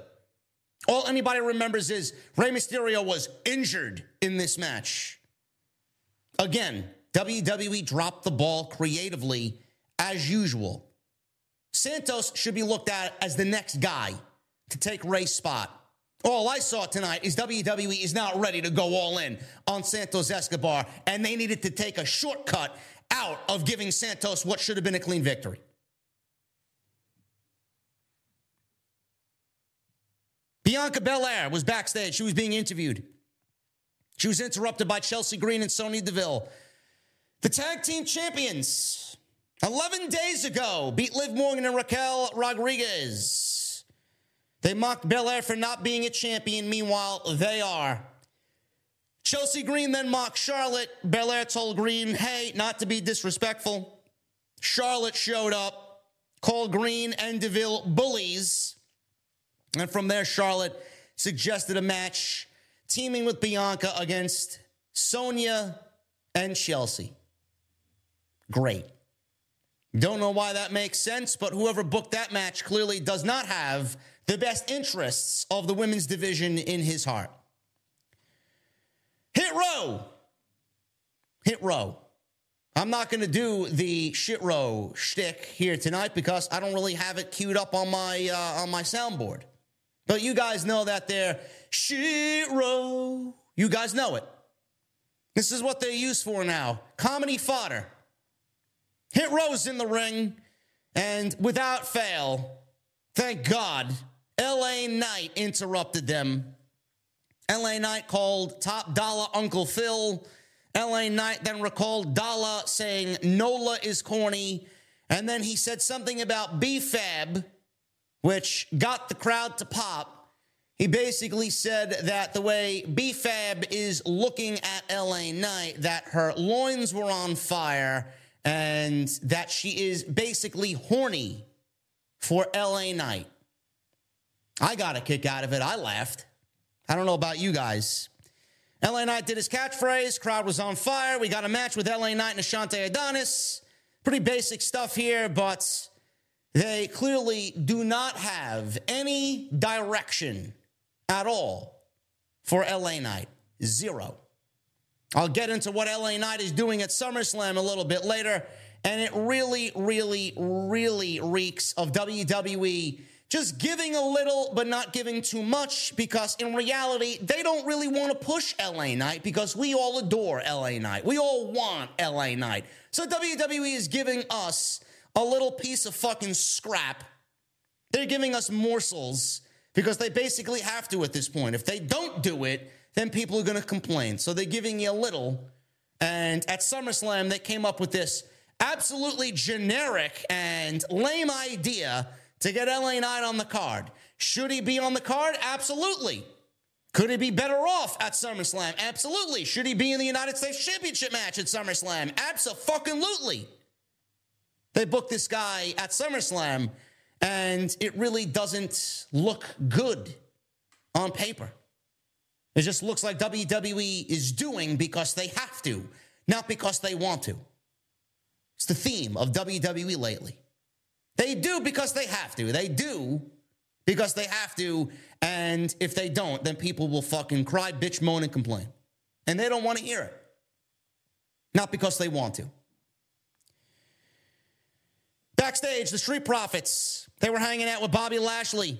All anybody remembers is Rey Mysterio was injured in this match. Again, WWE dropped the ball creatively as usual. Santos should be looked at as the next guy to take Rey's spot. All I saw tonight is WWE is not ready to go all in on Santos Escobar, and they needed to take a shortcut out of giving Santos what should have been a clean victory. Bianca Belair was backstage. She was being interviewed. She was interrupted by Chelsea Green and Sonya Deville. The tag team champions, 11 days ago, beat Liv Morgan and Raquel Rodriguez. They mocked Belair for not being a champion. Meanwhile, they are. Chelsea Green then mocked Charlotte. Belair told Green, hey, not to be disrespectful. Charlotte showed up, called Green and DeVille bullies. And from there, Charlotte suggested a match teaming with Bianca against Sonya and Chelsea. Great. Don't know why that makes sense, but whoever booked that match clearly does not have the best interests of the women's division in his heart. Hit row. Hit row. I'm not going to do the shit row shtick here tonight because I don't really have it queued up on my uh, on my soundboard. But you guys know that there shit row. You guys know it. This is what they're used for now comedy fodder. Hit Row's in the ring, and without fail, thank God, LA Knight interrupted them. LA Knight called Top Dolla Uncle Phil. LA Knight then recalled Dolla saying Nola is corny. And then he said something about B-Fab, which got the crowd to pop. He basically said that the way B-Fab is looking at LA Knight, that her loins were on fire and that she is basically horny for LA Knight. I got a kick out of it. I laughed. I don't know about you guys. LA Knight did his catchphrase. Crowd was on fire. We got a match with LA Knight and Ashante Adonis. Pretty basic stuff here, but they clearly do not have any direction at all for LA Knight. Zero. I'll get into what LA Knight is doing at SummerSlam a little bit later, and it really, really, really reeks of WWE just giving a little but not giving too much because in reality, they don't really want to push LA Knight because we all adore LA Knight. We all want LA Knight. So WWE is giving us a little piece of fucking scrap. They're giving us morsels because they basically have to at this point. If they don't do it, then people are going to complain. So they're giving you a little. And at SummerSlam, they came up with this absolutely generic and lame idea to get LA Knight on the card. Should he be on the card? Absolutely. Could he be better off at SummerSlam? Absolutely. Should he be in the United States Championship match at SummerSlam? Absolutely. They booked this guy at SummerSlam, and it really doesn't look good on paper. It just looks like WWE is doing because they have to, not because they want to. It's the theme of WWE lately. They do because they have to. They do because they have to. And if they don't, then people will fucking cry, bitch, moan, and complain. And they don't want to hear it. Not because they want to. Backstage, the Street Profits, they were hanging out with Bobby Lashley.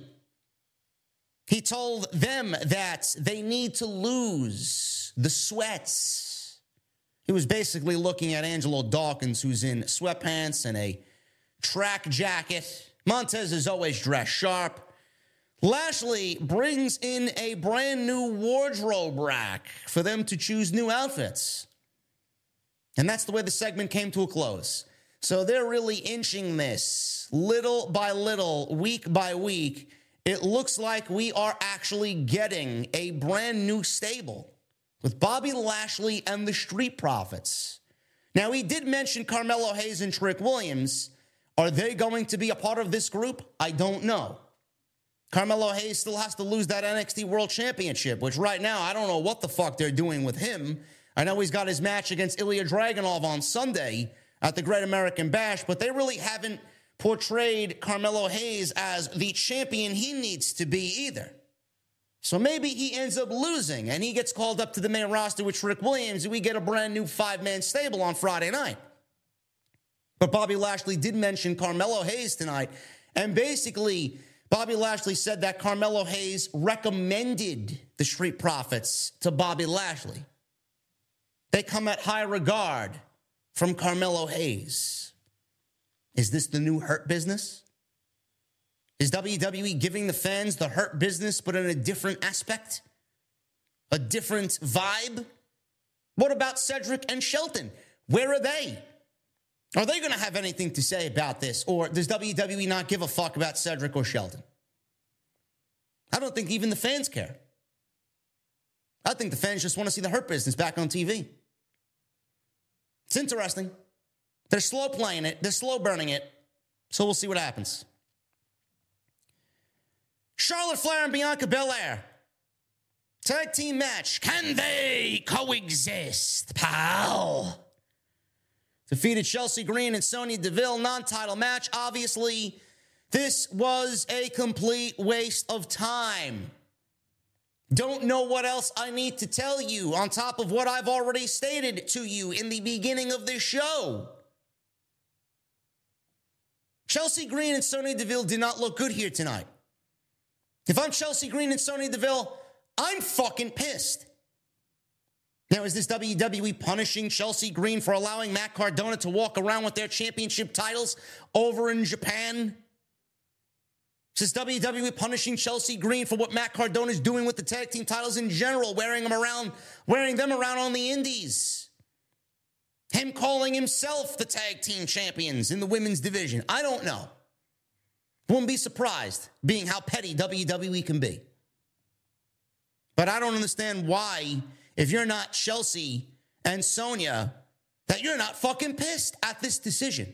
He told them that they need to lose the sweats. He was basically looking at Angelo Dawkins, who's in sweatpants and a track jacket. Montez is always dressed sharp. Lashley brings in a brand new wardrobe rack for them to choose new outfits. And that's the way the segment came to a close. So they're really inching this little by little, week by week. It looks like we are actually getting a brand new stable with Bobby Lashley and the Street Profits. Now, he did mention Carmelo Hayes and Trick Williams. Are they going to be a part of this group? I don't know. Carmelo Hayes still has to lose that NXT World Championship, which right now I don't know what the fuck they're doing with him. I know he's got his match against Ilya Dragunov on Sunday at the Great American Bash, but they really haven't portrayed Carmelo Hayes as the champion he needs to be either. So maybe he ends up losing and he gets called up to the main roster with Rick Williams and we get a brand new five man stable on Friday night. But Bobby Lashley did mention Carmelo Hayes tonight. And basically, Bobby Lashley said that Carmelo Hayes recommended the Street Profits to Bobby Lashley. They come at high regard from Carmelo Hayes. Is this the new hurt business? Is WWE giving the fans the hurt business, but in a different aspect? A different vibe? What about Cedric and Shelton? Where are they? Are they going to have anything to say about this? Or does WWE not give a fuck about Cedric or Shelton? I don't think even the fans care. I think the fans just want to see the hurt business back on TV. It's interesting. They're slow playing it, they're slow burning it. So we'll see what happens. Charlotte Flair and Bianca Belair. Tag team match. Can they coexist, pal? defeated Chelsea Green and Sonya Deville non title match. Obviously, this was a complete waste of time. Don't know what else I need to tell you on top of what I've already stated to you in the beginning of this show. Chelsea Green and Sonya Deville did not look good here tonight. If I'm Chelsea Green and Sonya Deville, I'm fucking pissed. Now, is this WWE punishing Chelsea Green for allowing Matt Cardona to walk around with their championship titles over in Japan? Is this WWE punishing Chelsea Green for what Matt Cardona is doing with the tag team titles in general, wearing them around, wearing them around on the indies? Him calling himself the tag team champions in the women's division. I don't know. Wouldn't be surprised, being how petty WWE can be. But I don't understand why, if you're not Chelsea and Sonya, that you're not fucking pissed at this decision.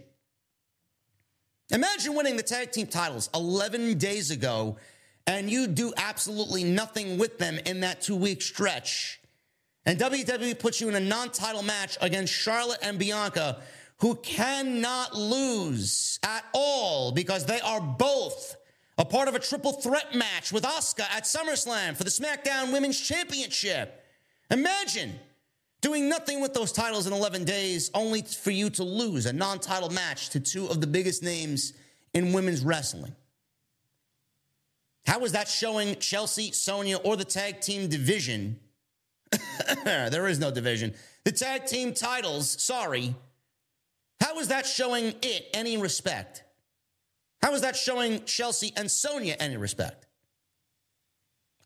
Imagine winning the tag team titles 11 days ago and you do absolutely nothing with them in that two week stretch. And WWE puts you in a non title match against Charlotte and Bianca, who cannot lose at all because they are both a part of a triple threat match with Asuka at SummerSlam for the SmackDown Women's Championship. Imagine doing nothing with those titles in 11 days, only for you to lose a non title match to two of the biggest names in women's wrestling. How is that showing Chelsea, Sonya, or the tag team division? there is no division. The tag team titles, sorry. How is that showing it any respect? How is that showing Chelsea and Sonya any respect?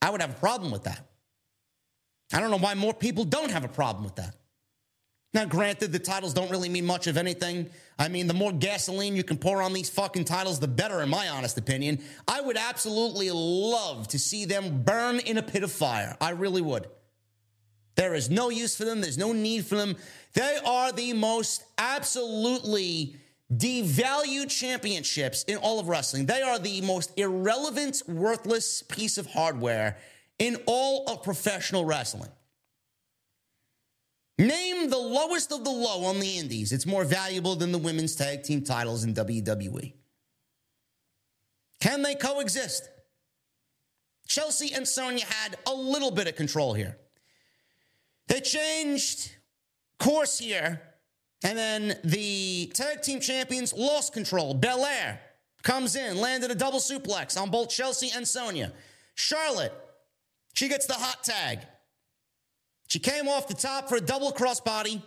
I would have a problem with that. I don't know why more people don't have a problem with that. Now, granted, the titles don't really mean much of anything. I mean, the more gasoline you can pour on these fucking titles, the better, in my honest opinion. I would absolutely love to see them burn in a pit of fire. I really would. There is no use for them, there's no need for them. They are the most absolutely devalued championships in all of wrestling. They are the most irrelevant, worthless piece of hardware in all of professional wrestling. Name the lowest of the low on the indies. It's more valuable than the women's tag team titles in WWE. Can they coexist? Chelsea and Sonya had a little bit of control here. They changed course here, and then the tag team champions lost control. Belair comes in, landed a double suplex on both Chelsea and Sonya. Charlotte, she gets the hot tag. She came off the top for a double crossbody.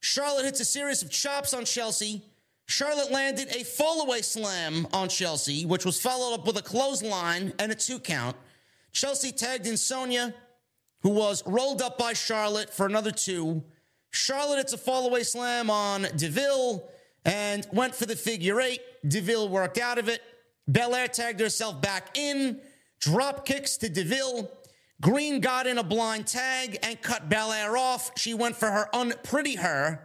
Charlotte hits a series of chops on Chelsea. Charlotte landed a fallaway slam on Chelsea, which was followed up with a clothesline and a two count. Chelsea tagged in Sonya, who was rolled up by Charlotte for another two. Charlotte hits a fallaway slam on Deville and went for the figure eight. Deville worked out of it. Belair tagged herself back in. Drop kicks to Deville. Green got in a blind tag and cut Belair off. She went for her Unprettier.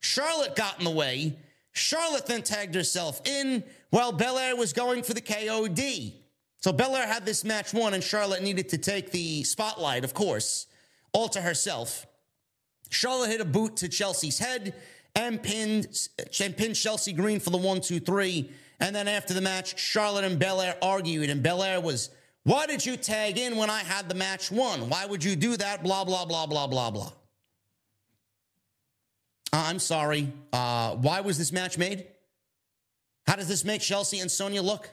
Charlotte got in the way. Charlotte then tagged herself in while Belair was going for the KOD. So Belair had this match won, and Charlotte needed to take the spotlight, of course, all to herself. Charlotte hit a boot to Chelsea's head and pinned, and pinned Chelsea Green for the one, two, three. And then after the match, Charlotte and Belair argued, and Belair was, Why did you tag in when I had the match won? Why would you do that? Blah, blah, blah, blah, blah, blah. Uh, I'm sorry. Uh, why was this match made? How does this make Chelsea and Sonya look?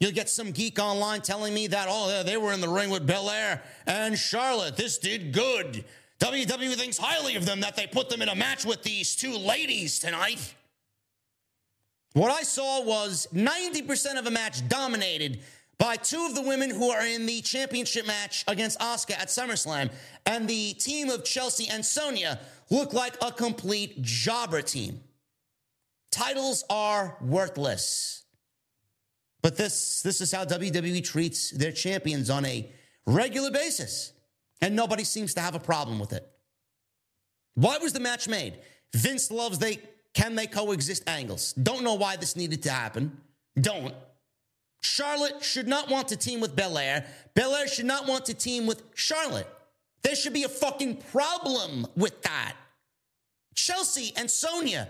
You'll get some geek online telling me that, oh, they were in the ring with Belair and Charlotte. This did good. WWE thinks highly of them that they put them in a match with these two ladies tonight. What I saw was 90% of a match dominated by two of the women who are in the championship match against Asuka at SummerSlam. And the team of Chelsea and Sonya look like a complete jobber team. Titles are worthless. But this, this is how WWE treats their champions on a regular basis. And nobody seems to have a problem with it. Why was the match made? Vince loves they can they coexist angles. Don't know why this needed to happen. Don't. Charlotte should not want to team with Belair. Belair should not want to team with Charlotte. There should be a fucking problem with that. Chelsea and Sonya,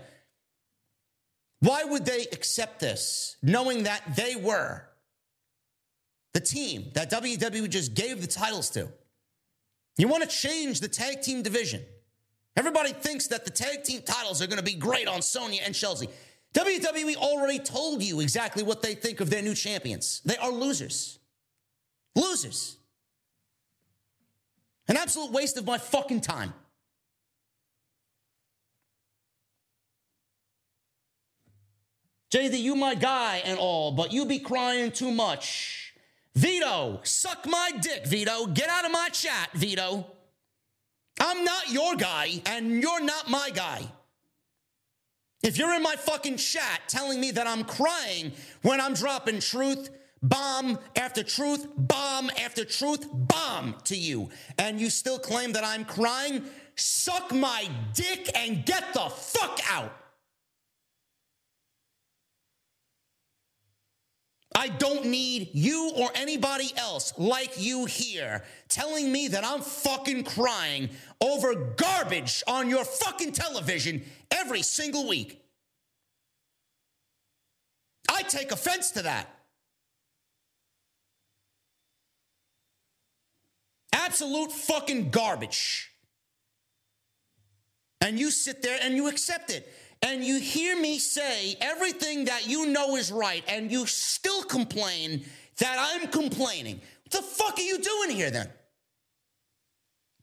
why would they accept this knowing that they were the team that WWE just gave the titles to? You want to change the tag team division. Everybody thinks that the tag team titles are going to be great on Sonya and Chelsea. WWE already told you exactly what they think of their new champions. They are losers. Losers. An absolute waste of my fucking time. JD, you my guy and all, but you be crying too much. Vito, suck my dick, Vito. Get out of my chat, Vito. I'm not your guy, and you're not my guy. If you're in my fucking chat telling me that I'm crying when I'm dropping truth, bomb after truth, bomb after truth, bomb to you, and you still claim that I'm crying, suck my dick and get the fuck out. I don't need you or anybody else like you here telling me that I'm fucking crying over garbage on your fucking television every single week. I take offense to that. Absolute fucking garbage. And you sit there and you accept it and you hear me say everything that you know is right, and you still complain that I'm complaining, what the fuck are you doing here then?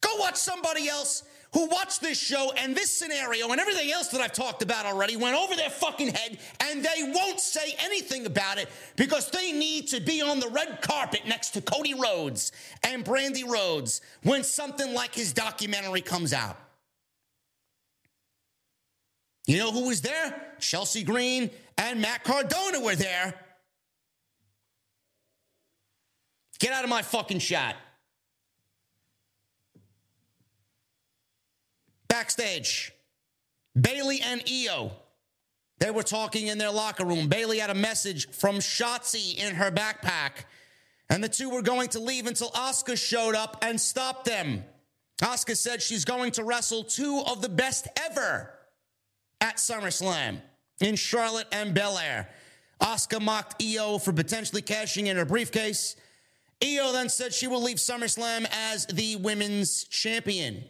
Go watch somebody else who watched this show and this scenario and everything else that I've talked about already went over their fucking head and they won't say anything about it because they need to be on the red carpet next to Cody Rhodes and Brandi Rhodes when something like his documentary comes out. You know who was there? Chelsea Green and Matt Cardona were there. Get out of my fucking shot. Backstage, Bayley and Io. They were talking in their locker room. Bayley had a message from Shotzi in her backpack, and the two were going to leave until Asuka showed up and stopped them. Asuka said she's going to wrestle two of the best ever at SummerSlam in Charlotte and Belair. Asuka mocked Io for potentially cashing in her briefcase. Io then said she will leave SummerSlam as the women's champion.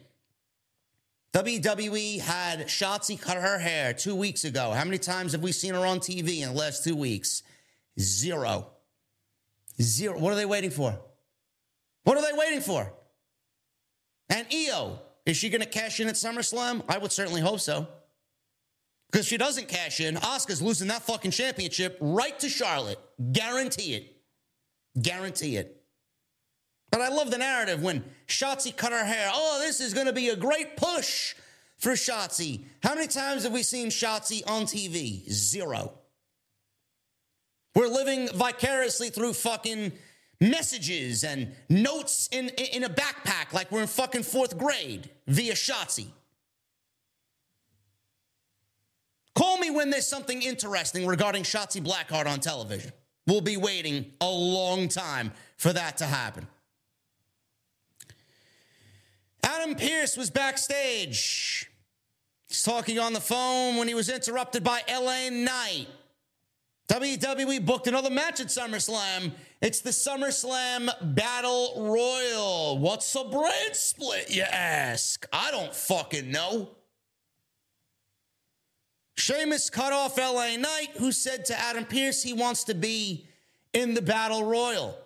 WWE had Shotzi cut her hair two weeks ago. How many times have we seen her on TV in the last two weeks? Zero. Zero. What are they waiting for? What are they waiting for? And Io, is she going to cash in at SummerSlam? I would certainly hope so. Because she doesn't cash in, Asuka's losing that fucking championship right to Charlotte. Guarantee it. Guarantee it. But I love the narrative when Shotzi cut her hair. Oh, this is going to be a great push for Shotzi. How many times have we seen Shotzi on TV? Zero. We're living vicariously through fucking messages and notes in, in a backpack like we're in fucking fourth grade via Shotzi. Call me when there's something interesting regarding Shotzi Blackheart on television. We'll be waiting a long time for that to happen. Adam Pearce was backstage. He's talking on the phone when he was interrupted by LA Knight. WWE booked another match at SummerSlam. It's the SummerSlam Battle Royal. What's a brand split, you ask? I don't fucking know. Sheamus cut off LA Knight, who said to Adam Pearce he wants to be in the Battle Royal.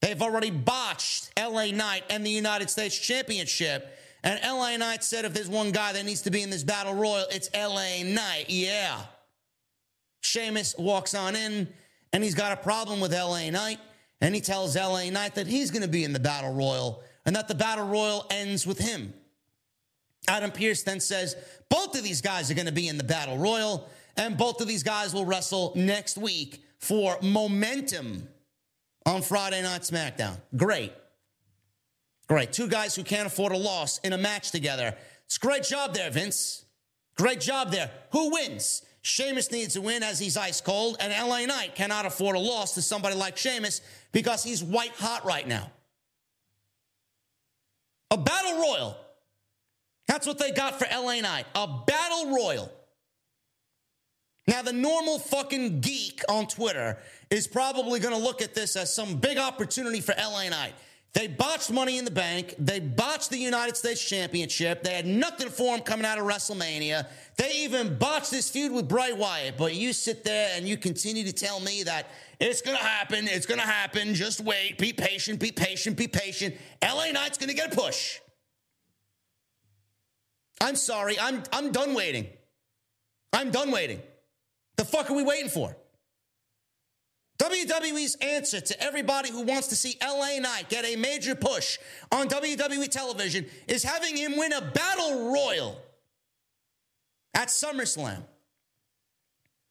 They've already botched LA Knight and the United States Championship. And LA Knight said if there's one guy that needs to be in this Battle Royal, it's LA Knight. Yeah. Sheamus walks on in and he's got a problem with LA Knight. And he tells LA Knight that he's going to be in the Battle Royal and that the Battle Royal ends with him. Adam Pearce then says both of these guys are going to be in the Battle Royal, and both of these guys will wrestle next week for momentum on Friday Night SmackDown. Great. Great. Two guys who can't afford a loss in a match together. It's a great job there, Vince. Great job there. Who wins? Sheamus needs to win as he's ice cold, and LA Knight cannot afford a loss to somebody like Sheamus because he's white hot right now. A battle royal that's what they got for LA Knight a battle royal. Now, the normal fucking geek on Twitter is probably going to look at this as some big opportunity for LA Knight. They botched Money in the Bank. They botched the United States Championship. They had nothing for him coming out of WrestleMania. They even botched this feud with Bray Wyatt. But you sit there and you continue to tell me that it's going to happen. It's going to happen. Just wait. Be patient. Be patient. Be patient. LA Knight's going to get a push. I'm sorry. I'm, I'm done waiting. I'm done waiting. The fuck are we waiting for? WWE's answer to everybody who wants to see LA Knight get a major push on WWE television is having him win a battle royal at SummerSlam.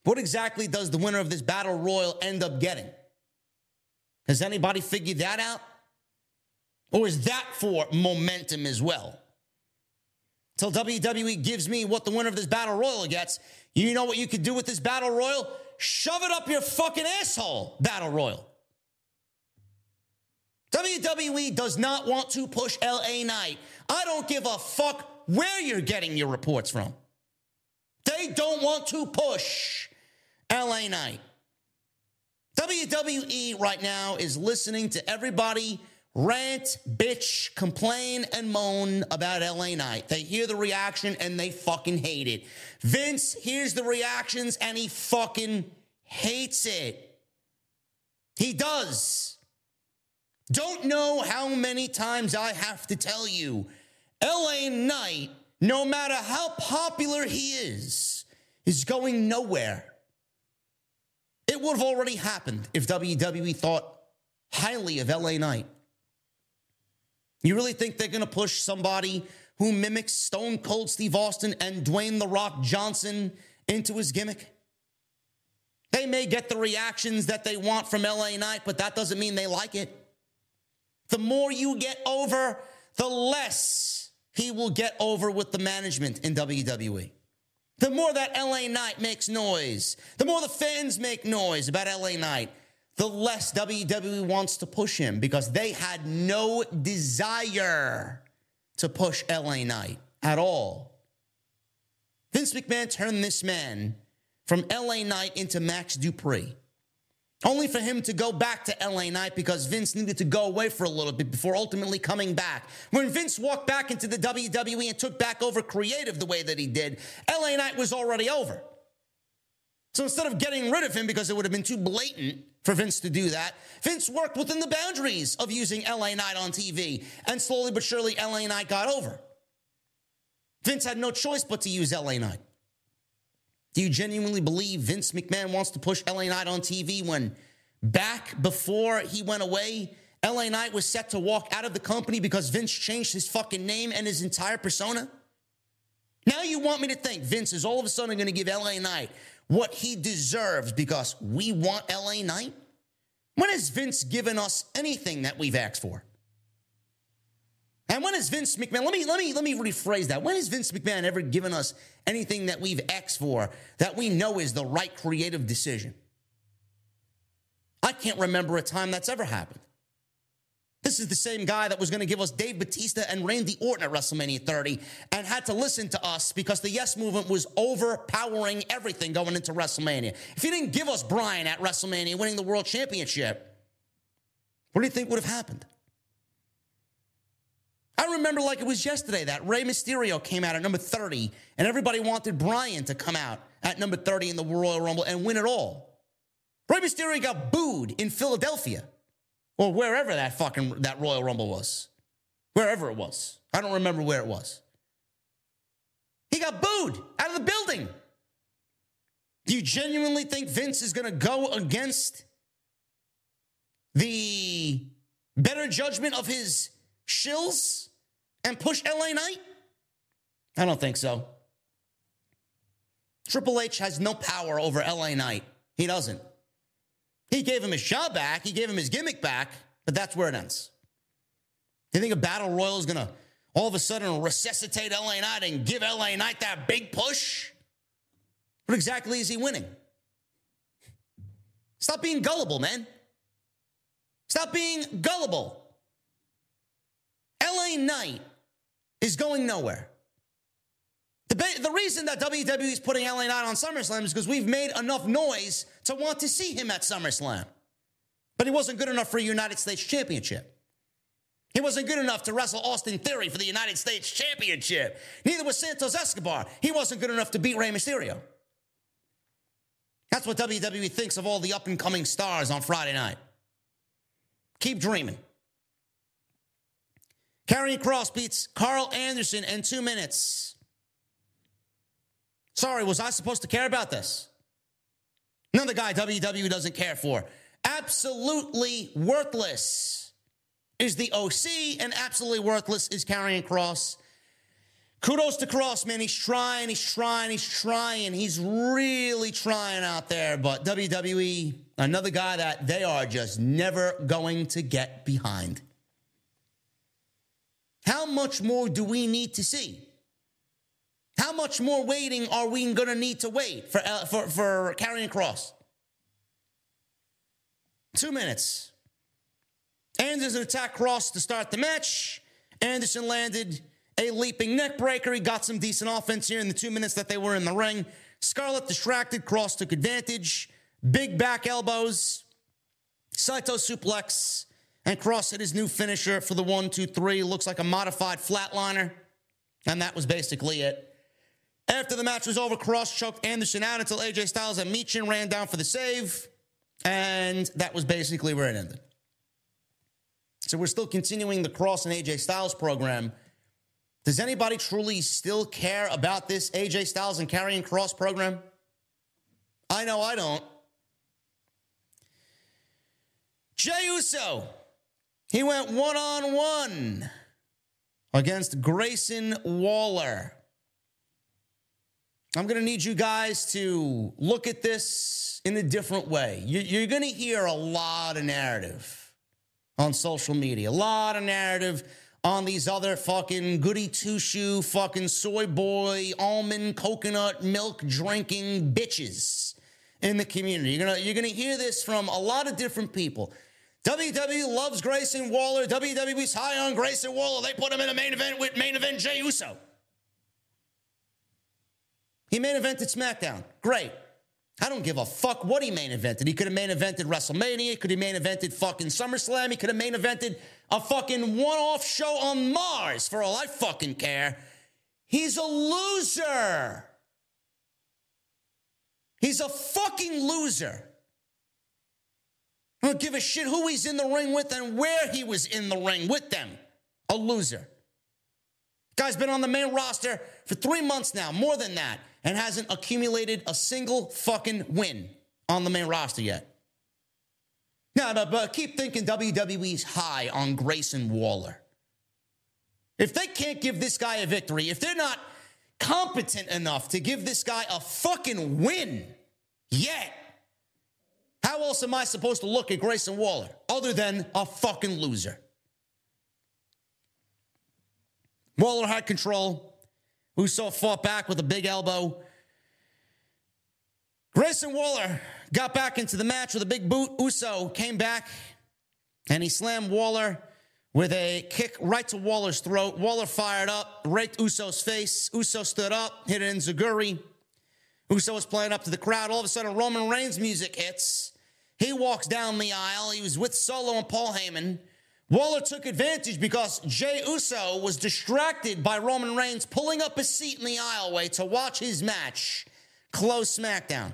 What exactly does the winner of this battle royal end up getting? Has anybody figured that out? Or is that for momentum as well? Till WWE gives me what the winner of this battle royal gets, you know what you could do with this battle royal? Shove it up your fucking asshole, battle royal. WWE does not want to push LA Knight. I don't give a fuck where you're getting your reports from. They don't want to push LA Knight. WWE right now is listening to everybody rant, bitch, complain, and moan about LA Knight. They hear the reaction and they fucking hate it. Vince hears the reactions and he fucking hates it. He does. Don't know how many times I have to tell you, LA Knight, no matter how popular he is, is going nowhere. It would have already happened if WWE thought highly of LA Knight. You really think they're going to push somebody who mimics Stone Cold Steve Austin and Dwayne The Rock Johnson into his gimmick? They may get the reactions that they want from LA Knight, but that doesn't mean they like it. The more you get over, the less he will get over with the management in WWE. The more that LA Knight makes noise, the more the fans make noise about LA Knight, the less WWE wants to push him because they had no desire to push LA Knight at all. Vince McMahon turned this man from LA Knight into Max Dupri, Only for him to go back to LA Knight because Vince needed to go away for a little bit before ultimately coming back. When Vince walked back into the WWE and took back over creative the way that he did, LA Knight was already over. So instead of getting rid of him because it would have been too blatant for Vince to do that, Vince worked within the boundaries of using LA Knight on TV. And slowly but surely, LA Knight got over. Vince had no choice but to use LA Knight. Do you genuinely believe Vince McMahon wants to push LA Knight on TV when back before he went away, LA Knight was set to walk out of the company because Vince changed his fucking name and his entire persona? Now you want me to think Vince is all of a sudden going to give LA Knight what he deserves because we want LA Knight? When has Vince given us anything that we've asked for? And when has Vince McMahon, let me, let me, let me rephrase that. When has Vince McMahon ever given us anything that we've asked for that we know is the right creative decision? I can't remember a time that's ever happened. This is the same guy that was going to give us Dave Batista and Randy Orton at WrestleMania 30 and had to listen to us because the Yes Movement was overpowering everything going into WrestleMania. If he didn't give us Bryan at WrestleMania winning the World Championship, what do you think would have happened? I remember like it was yesterday that Rey Mysterio came out at number 30 and everybody wanted Bryan to come out at number 30 in the Royal Rumble and win it all. Rey Mysterio got booed in Philadelphia or wherever that fucking that Royal Rumble was. Wherever it was. I don't remember where it was. He got booed out of the building. Do you genuinely think Vince is going to go against the better judgment of his shills and push LA Knight? I don't think so. Triple H has no power over LA Knight. He doesn't. He gave him his shot back, he gave him his gimmick back, but that's where it ends. Do you think a battle royal is going to all of a sudden resuscitate LA Knight and give LA Knight that big push? What exactly is he winning? Stop being gullible, man. Stop being gullible. LA Knight is going nowhere. The, the reason that WWE is putting LA Knight on SummerSlam is because we've made enough noise to want to see him at SummerSlam. But he wasn't good enough for a United States Championship. He wasn't good enough to wrestle Austin Theory for the United States Championship. Neither was Santos Escobar. He wasn't good enough to beat Rey Mysterio. That's what WWE thinks of all the up and coming stars on Friday night. Keep dreaming. Karrion Kross beats Karl Anderson in two minutes. Sorry, was I supposed to care about this? Another guy WWE doesn't care for. Absolutely worthless is the OC, and absolutely worthless is Karrion Kross. Kudos to Kross, man. He's trying, he's trying, he's trying. He's really trying out there. But WWE, another guy that they are just never going to get behind. How much more do we need to see? How much more waiting are we going to need to wait for, uh, for, for Karrion Kross? Two minutes. Anderson attacked Kross to start the match. Anderson landed a leaping neck breaker. He got some decent offense here in the two minutes that they were in the ring. Scarlett distracted. Kross took advantage. Big back elbows. Saito suplex. And Kross hit his new finisher for the one, two, three. Looks like a modified flatliner. And that was basically it. After the match was over, Kross choked Anderson out until AJ Styles and Michin ran down for the save. And that was basically where it ended. So we're still continuing the Kross and AJ Styles program. Does anybody truly still care about this AJ Styles and Karrion Kross program? I know I don't. Jey Uso, he went one on one against Grayson Waller. I'm going to need you guys to look at this in a different way. You're going to hear a lot of narrative on social media, a lot of narrative on these other fucking goody two shoe, fucking soy boy, almond, coconut milk drinking bitches in the community. You're gonna you're gonna hear this from a lot of different people. WWE loves Grayson Waller. WWE's high on Grayson Waller. They put him in a main event with main event Jey Uso. He main evented SmackDown. Great. I don't give a fuck what he main evented. He could have main evented WrestleMania. Could have main evented fucking SummerSlam. He could have main evented a fucking one off show on Mars for all I fucking care. He's a loser. He's a fucking loser. I don't give a shit who he's in the ring with and where he was in the ring with them. A loser. Guy's been on the main roster for three months now, more than that, and hasn't accumulated a single fucking win on the main roster yet. Now, but keep thinking WWE's high on Grayson Waller. If they can't give this guy a victory, if they're not competent enough to give this guy a fucking win yet, how else am I supposed to look at Grayson Waller other than a fucking loser? Waller had control. Uso fought back with a big elbow. Grayson Waller got back into the match with a big boot. Uso came back and he slammed Waller with a kick right to Waller's throat. Waller fired up, raked Uso's face. Uso stood up, hit it an enzuigiri. Uso was playing up to the crowd. All of a sudden, Roman Reigns' music hits. He walks down the aisle. He was with Solo and Paul Heyman. Waller took advantage because Jey Uso was distracted by Roman Reigns pulling up a seat in the aisleway to watch his match close SmackDown.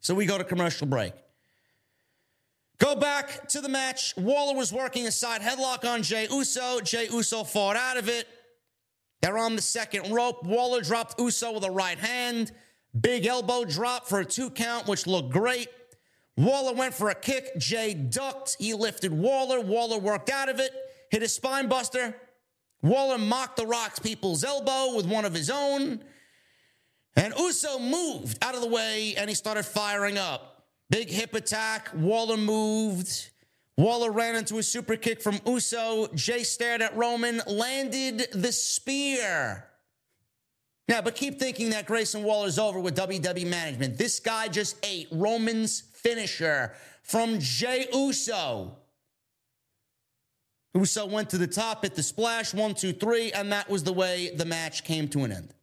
So we go to commercial break. Go back to the match. Waller was working a side headlock on Jey Uso. Jey Uso fought out of it. They're on the second rope. Waller dropped Uso with a right hand. Big elbow drop for a two count, which looked great. Waller went for a kick. Jey ducked. He lifted Waller. Waller worked out of it, hit a spine buster. Waller mocked the Rock's people's elbow with one of his own. And Uso moved out of the way and he started firing up. Big hip attack. Waller moved. Waller ran into a super kick from Uso. Jey stared at Roman, landed the spear. Now, but keep thinking that Grayson Waller's over with WWE management. This guy just ate Roman's finisher from Jey Uso. Uso went to the top, hit the splash, one, two, three, and that was the way the match came to an end.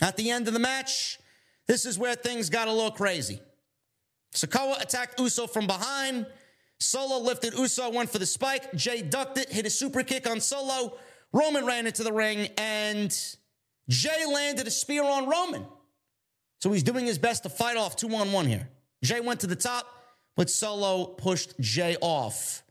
At the end of the match, this is where things got a little crazy. Sikoa attacked Uso from behind. Solo lifted Uso, went for the spike. Jey ducked it, hit a super kick on Solo. Roman ran into the ring, and Jey landed a spear on Roman. So he's doing his best to fight off two on one here. Jey went to the top, but Solo pushed Jey off.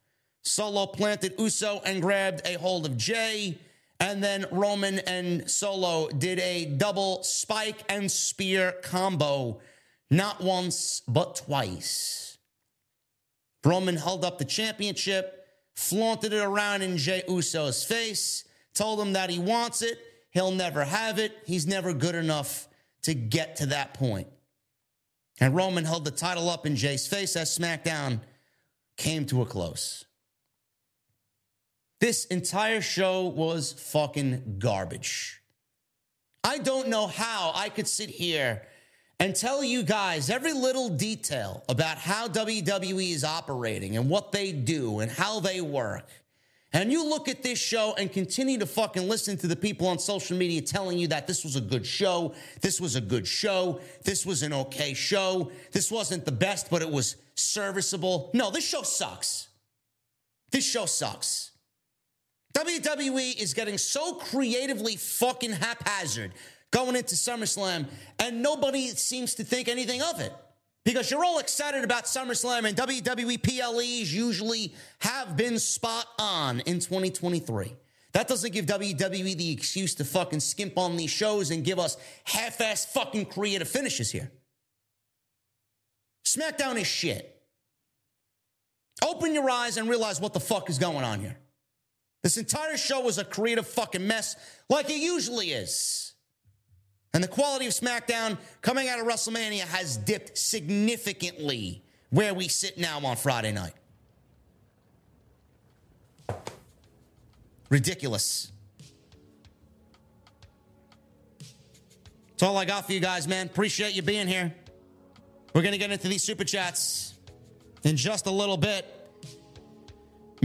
Solo planted Uso and grabbed a hold of Jey. And then Roman and Solo did a double spike and spear combo, not once, but twice. Roman held up the championship, flaunted it around in Jey Uso's face, told him that he wants it, he'll never have it, he's never good enough to get to that point. And Roman held the title up in Jey's face as SmackDown came to a close. This entire show was fucking garbage. I don't know how I could sit here and tell you guys every little detail about how WWE is operating and what they do and how they work. And you look at this show and continue to fucking listen to the people on social media telling you that this was a good show, this was a good show, this was an okay show, this wasn't the best, but it was serviceable. No, this show sucks. This show sucks. WWE is getting so creatively fucking haphazard going into SummerSlam, and nobody seems to think anything of it. Because you're all excited about SummerSlam, and WWE PLEs usually have been spot on in 2023. That doesn't give WWE the excuse to fucking skimp on these shows and give us half ass fucking creative finishes here. SmackDown is shit. Open your eyes and realize what the fuck is going on here. This entire show was a creative fucking mess, like it usually is. And the quality of SmackDown coming out of WrestleMania has dipped significantly where we sit now on Friday night. Ridiculous. That's all I got for you guys, man. Appreciate you being here. We're going to get into these super chats in just a little bit.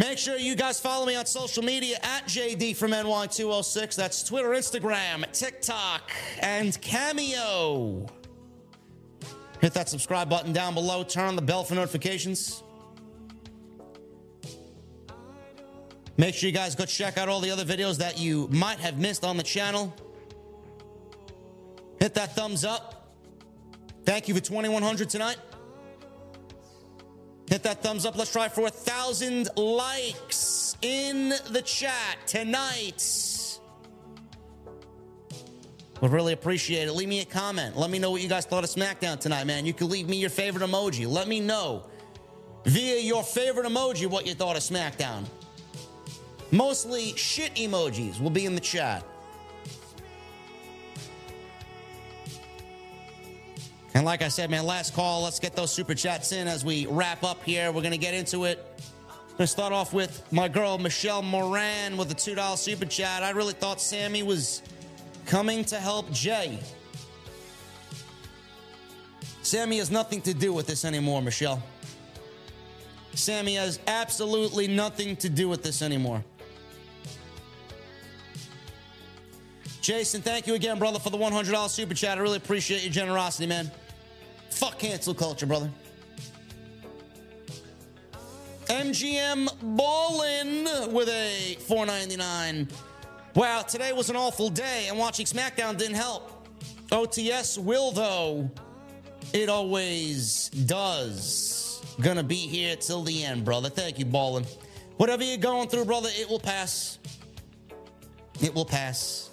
Make sure you guys follow me on social media at JD from NY206. That's Twitter, Instagram, TikTok, and Cameo. Hit that subscribe button down below. Turn on the bell for notifications. Make sure you guys go check out all the other videos that you might have missed on the channel. Hit that thumbs up. Thank you for 2100 tonight. Hit that thumbs up. Let's try for a thousand likes in the chat tonight. Would really appreciate it. Leave me a comment. Let me know what you guys thought of SmackDown tonight, man. You can leave me your favorite emoji. Let me know via your favorite emoji what you thought of SmackDown. Mostly shit emojis will be in the chat. And like I said, man, last call. Let's get those super chats in as we wrap up here. We're going to get into it. To start off with my girl, Michelle Moran, with a $2 super chat. I really thought Sammy was coming to help Jey. Sammy has nothing to do with this anymore, Michelle. Sammy has absolutely nothing to do with this anymore. Jason, thank you again, brother, for the $100 super chat. I really appreciate your generosity, man. Fuck cancel culture, brother. MGM Ballin with a 499. Wow, today was an awful day, and watching SmackDown didn't help. OTS will, though. It always does. Gonna be here till the end, brother. Thank you, Ballin. Whatever you're going through, brother, it will pass. It will pass.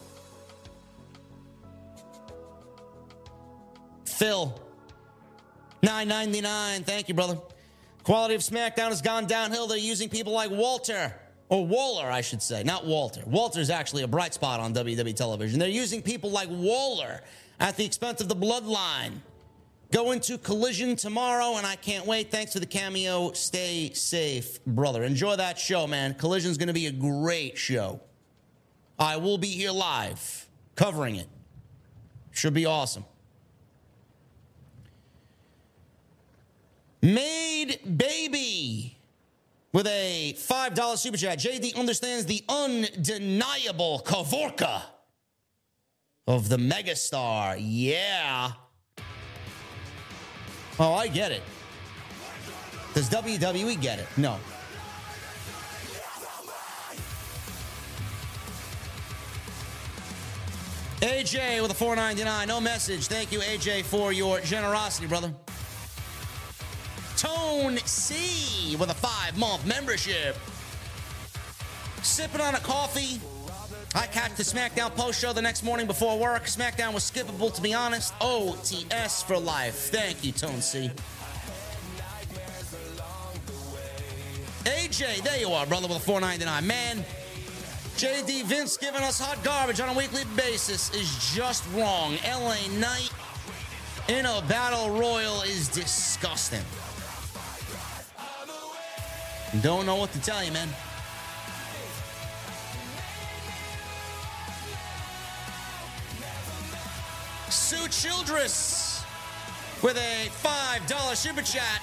Phil, 999. Thank you, brother. Quality of SmackDown has gone downhill. They're using people like Walter, or Waller, I should say, not Walter. Walter's actually a bright spot on WWE television. They're using people like Waller at the expense of the bloodline. Go into collision tomorrow, and I can't wait. Thanks for the cameo. Stay safe, brother. Enjoy that show, man. Collision's going to be a great show. I will be here live covering it. Should be awesome. Made Baby with a $5 super chat. JD understands the undeniable Kavorka of the megastar. Yeah. Oh, I get it. Does WWE get it? No. AJ with a 499. No message. Thank you, AJ, for your generosity, brother. Tone C with a five month membership. Sipping on a coffee. I catch the SmackDown post show the next morning before work. SmackDown was skippable, to be honest. OTS for life. Thank you, Tone C. AJ, there you are, brother, with a 499. Man, JD Vince giving us hot garbage on a weekly basis is just wrong. LA Knight in a battle royal is disgusting. Don't know what to tell you, man. Sue Childress with a $5 super chat.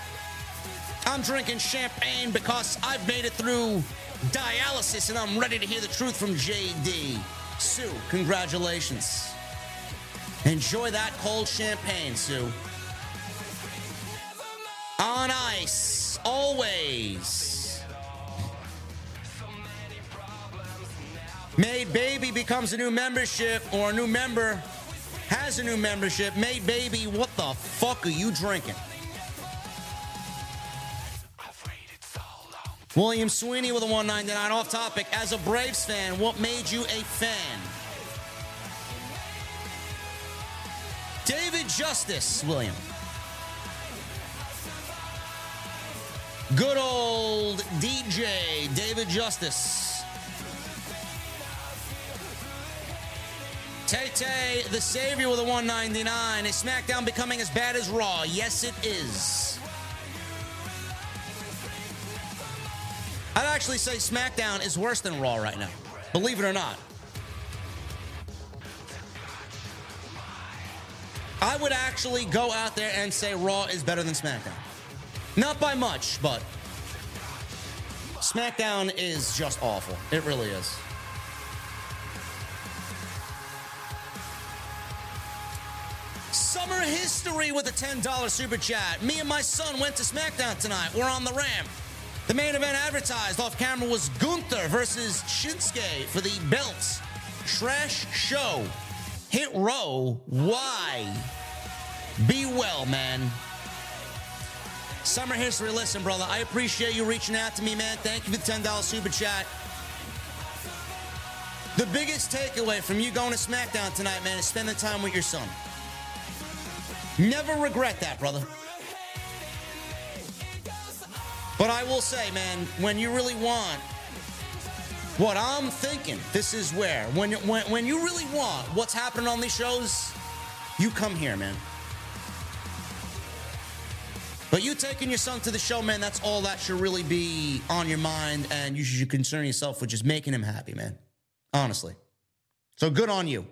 I'm drinking champagne because I've made it through dialysis and I'm ready to hear the truth from JD. Sue, congratulations. Enjoy that cold champagne, Sue. On ice, always. Made Baby becomes a new membership or a new member has a new membership. Made Baby, what the fuck are you drinking? William Sweeney with a 199 off topic. As a Braves fan, what made you a fan? David Justice, William. Good old DJ David Justice. Tay Tay, the Savior with a 199. Is SmackDown becoming as bad as Raw? Yes, it is. I'd actually say SmackDown is worse than Raw right now. Believe it or not. I would actually go out there and say Raw is better than SmackDown. Not by much, but SmackDown is just awful. It really is. Summer history with a $10 super chat. Me and my son went to SmackDown tonight. We're on the ramp. The main event advertised off camera was Gunther versus Shinsuke for the belts. Trash show. Hit row. Why? Be well, man. Summer history. Listen, brother, I appreciate you reaching out to me, man. Thank you for the $10 super chat. The biggest takeaway from you going to SmackDown tonight, man, is spending time with your son. Never regret that, brother. But I will say, man, when you really want what I'm thinking, this is where. When, when, when you really want what's happening on these shows, you come here, man. But you taking your son to the show, man, that's all that should really be on your mind, and you should concern yourself with just making him happy, man. Honestly. So good on you.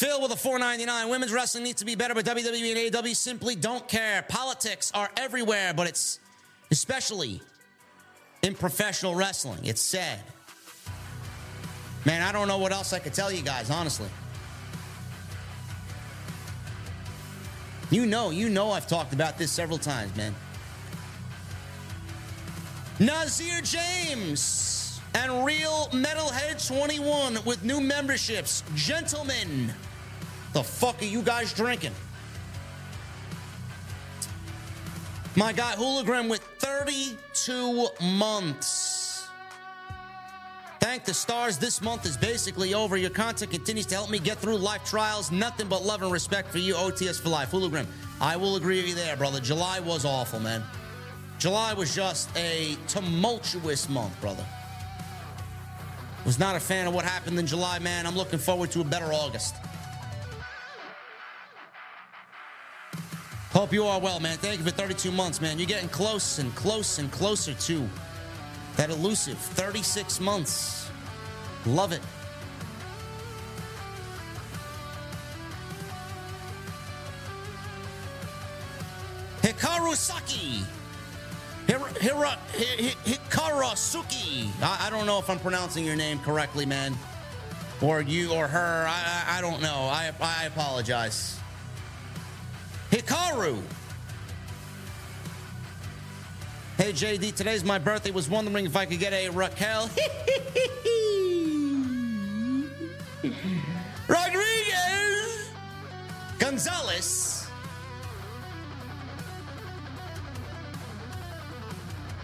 Phil with a 499. Women's wrestling needs to be better, but WWE and AEW simply don't care. Politics are everywhere, but it's especially in professional wrestling. It's sad. Man, I don't know what else I could tell you guys, honestly. You know, you know I've talked about this several times, man. Nazir James and Real Metalhead 21 with new memberships. Gentlemen, the fuck are you guys drinking? My guy Hologram with 32 months. Thank the stars. This month is basically over. Your content continues to help me get through life trials. Nothing but love and respect for you, OTS for life. Hologram, I will agree with you there, brother. July was awful, man. July was just a tumultuous month, brother. Was not a fan of what happened in July, man. I'm looking forward to a better August. Hope you are well, man. Thank you for 32 months, man. You're getting close and close and closer to that elusive 36 months. Love it. Hikaru Saki. Hira, Hira, Hikarasuki. I, I don't know if I'm pronouncing your name correctly, man. Or you or her. I, I, I don't know. I, I apologize. Hikaru. Hey JD, today's my birthday. Was wondering if I could get a Raquel Rodriguez Gonzalez.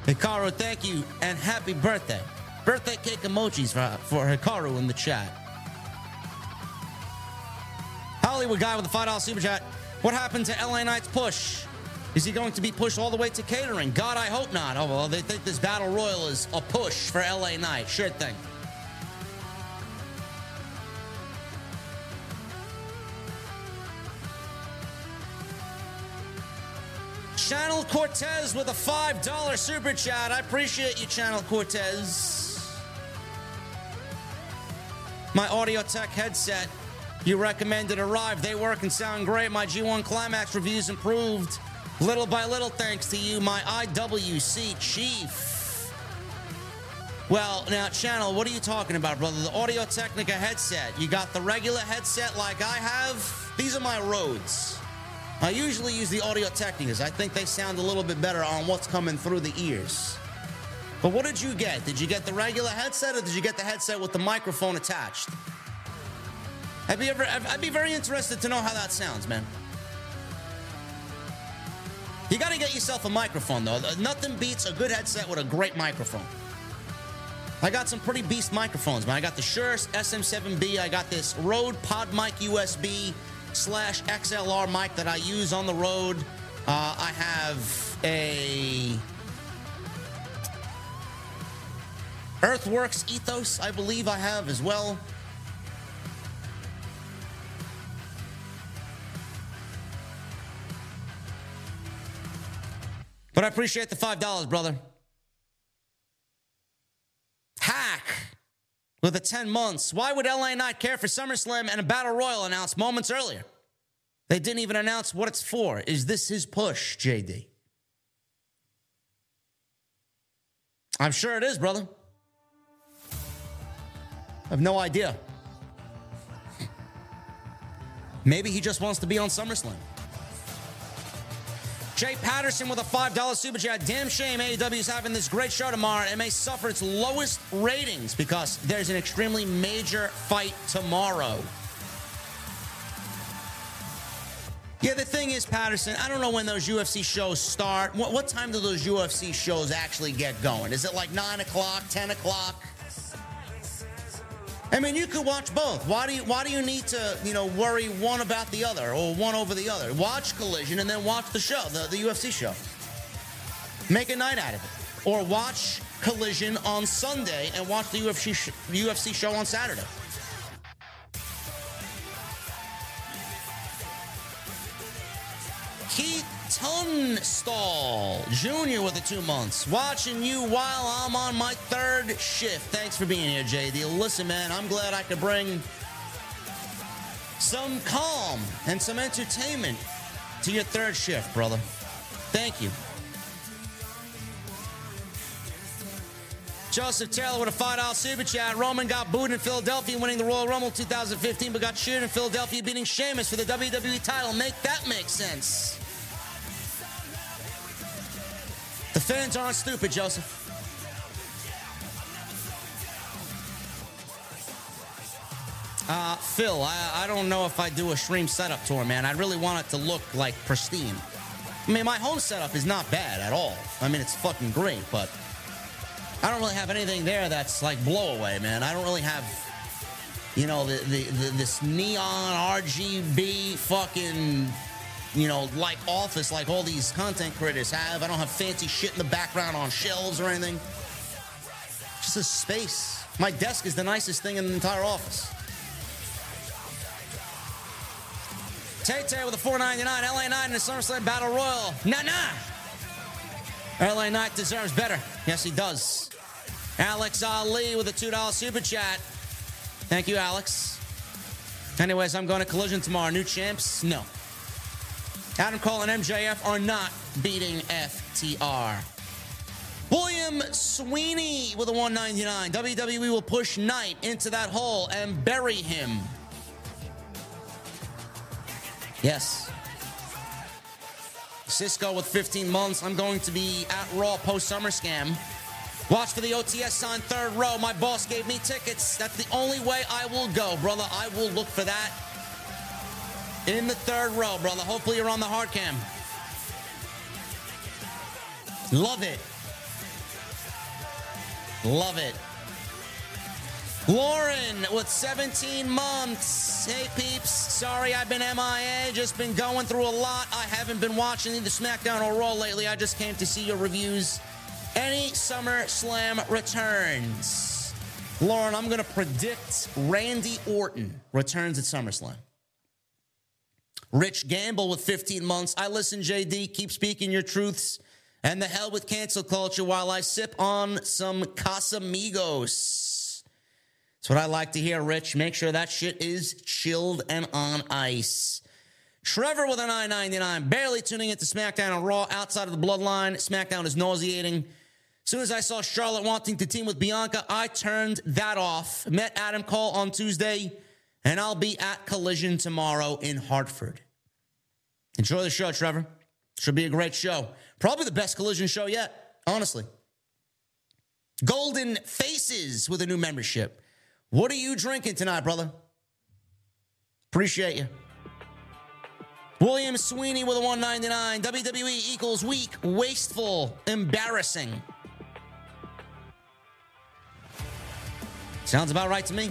Hikaru, thank you and happy birthday. Birthday cake emojis for, for Hikaru in the chat. Hollywood guy with the $5 super chat. What happened to LA Knight's push? Is he going to be pushed all the way to catering? God, I hope not. Oh, well, they think this battle royal is a push for LA Knight. Sure thing. Channel Cortez with a $5 super chat. I appreciate you, Channel Cortez. My Audio Tech headset you recommended arrived. They work and sound great. My G1 Climax reviews improved little by little thanks to you, my IWC chief. Well, now, Channel, what are you talking about, brother? The Audio Technica headset. You got the regular headset like I have? These are my Rodes. I usually use the Audio Technicas. I think they sound a little bit better on what's coming through the ears. But what did you get? Did you get the regular headset or did you get the headset with the microphone attached? Have you ever? I'd be very interested to know how that sounds, man. You got to get yourself a microphone, though. Nothing beats a good headset with a great microphone. I got some pretty beast microphones, man. I got the Shure SM7B. I got this Rode PodMic USB slash XLR mic that I use on the road. Uh, I have a Earthworks Ethos, I believe I have as well. But I appreciate the $5, brother. Hack with the 10 months. Why would LA not care for SummerSlam and a Battle Royal announced moments earlier? They didn't even announce what it's for. Is this his push, JD? I'm sure it is, brother. I have no idea. Maybe he just wants to be on SummerSlam. Jay Patterson with a $5 super chat. Damn shame AEW is having this great show tomorrow. It may suffer its lowest ratings because there's an extremely major fight tomorrow. Yeah, the thing is, Patterson, I don't know when those UFC shows start. What, what time do those UFC shows actually get going? Is it like 9 o'clock, 10 o'clock? I mean, you could watch both. Why do you why do you need to, you know, worry one about the other or one over the other? Watch Collision and then watch the show, the, the UFC show. Make a night out of it. Or watch Collision on Sunday and watch the UFC sh- UFC show on Saturday. Keith Tunstall Jr. with the two months. Watching you while I'm on my third shift. Thanks for being here, JD. Listen, man, I'm glad I could bring some calm and some entertainment to your third shift, brother. Thank you. Joseph Taylor with a $5 super chat. Roman got booed in Philadelphia winning the Royal Rumble 2015, but got cheered in Philadelphia beating Sheamus for the WWE title. Make that make sense. The fans aren't stupid, Joseph. Uh, Phil, I, I don't know if I do a stream setup tour, man. I really want it to look like pristine. I mean, my home setup is not bad at all. I mean, it's fucking great, but I don't really have anything there that's like blow away, man. I don't really have, you know, the, the, the this neon RGB fucking you know, like office, like all these content creators have. I don't have fancy shit in the background on shelves or anything. Just a space. My desk is the nicest thing in the entire office. Tay Tay with a 499, LA Knight in the SummerSlam Battle Royal. Nah, nah. LA Knight deserves better. Yes, he does. Alex Ali with a $2 super chat. Thank you, Alex. Anyways, I'm going to Collision tomorrow. New champs? No. Adam Cole and MJF are not beating FTR. William Sweeney with a 199. WWE will push Knight into that hole and bury him. Yes. Cisco with 15 months. I'm going to be at Raw post Summer Scam. Watch for the OTS on third row. My boss gave me tickets. That's the only way I will go, brother. I will look for that in the third row, brother. Hopefully you're on the hard cam. Love it. Love it. Lauren with 17 months. Hey peeps, sorry I've been MIA, just been going through a lot. I haven't been watching either SmackDown or Raw lately. I just came to see your reviews. Any Summer Slam returns? Lauren, I'm going to predict Randy Orton returns at SummerSlam. Rich Gamble with 15 months. I listen, JD. Keep speaking your truths. And the hell with cancel culture while I sip on some Casamigos. That's what I like to hear, Rich. Make sure that shit is chilled and on ice. Trevor with an a 999, barely tuning into SmackDown and Raw outside of the bloodline. SmackDown is nauseating. As soon as I saw Charlotte wanting to team with Bianca, I turned that off. Met Adam Cole on Tuesday, and I'll be at Collision tomorrow in Hartford. Enjoy the show, Trevor. Should be a great show. Probably the best collision show yet, honestly. Golden Faces with a new membership. What are you drinking tonight, brother? Appreciate you. William Sweeney with a 199. WWE equals weak, wasteful, embarrassing. Sounds about right to me.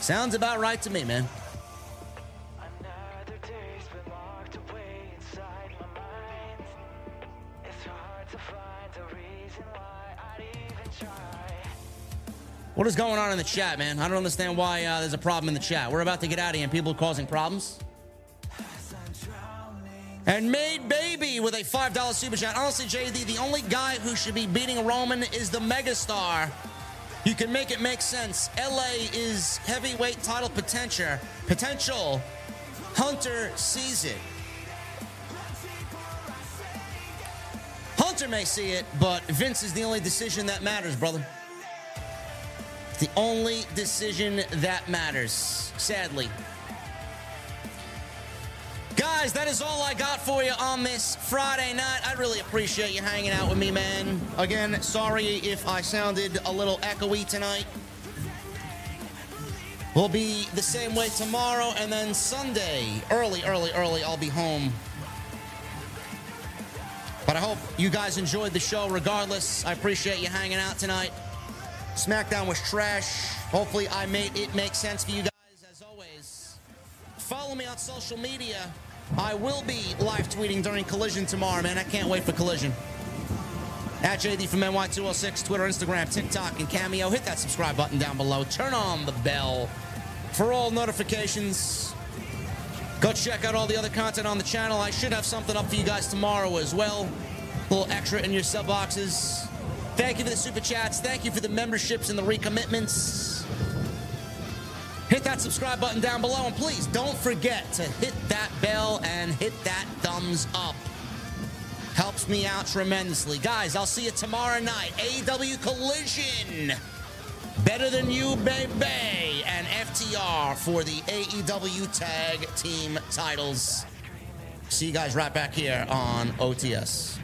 Sounds about right to me, man. Another day's been locked away inside my mind. It's hard to find a reason why I'd even try. What is going on in the chat, man? I don't understand why uh, there's a problem in the chat. We're about to get out of here and people are causing problems. And Made Baby with a $5 super chat. Honestly, JD, the only guy who should be beating Roman is the megastar. You can make it make sense. LA is heavyweight title potential. Potential. Hunter sees it. Hunter may see it, but Vince is the only decision that matters, brother. The only decision that matters, sadly. Guys, that is all I got for you on this Friday night. I really appreciate you hanging out with me, man. Again, sorry if I sounded a little echoey tonight. We'll be the same way tomorrow, and then Sunday, early, early, early, I'll be home. But I hope you guys enjoyed the show regardless. I appreciate you hanging out tonight. SmackDown was trash. Hopefully, I made it make sense for you guys as always. Follow me on social media. I will be live tweeting during Collision tomorrow, man. I can't wait for Collision. At JD from NY206, Twitter, Instagram, TikTok, and Cameo. Hit that subscribe button down below. Turn on the bell for all notifications. Go check out all the other content on the channel. I should have something up for you guys tomorrow as well. A little extra in your sub boxes. Thank you for the super chats. Thank you for the memberships and the recommitments. Hit that subscribe button down below, and please don't forget to hit that bell and hit that thumbs up. Helps me out tremendously. Guys, I'll see you tomorrow night. AEW Collision. Better Than You, baby. And FTR for the AEW Tag Team titles. See you guys right back here on OTS.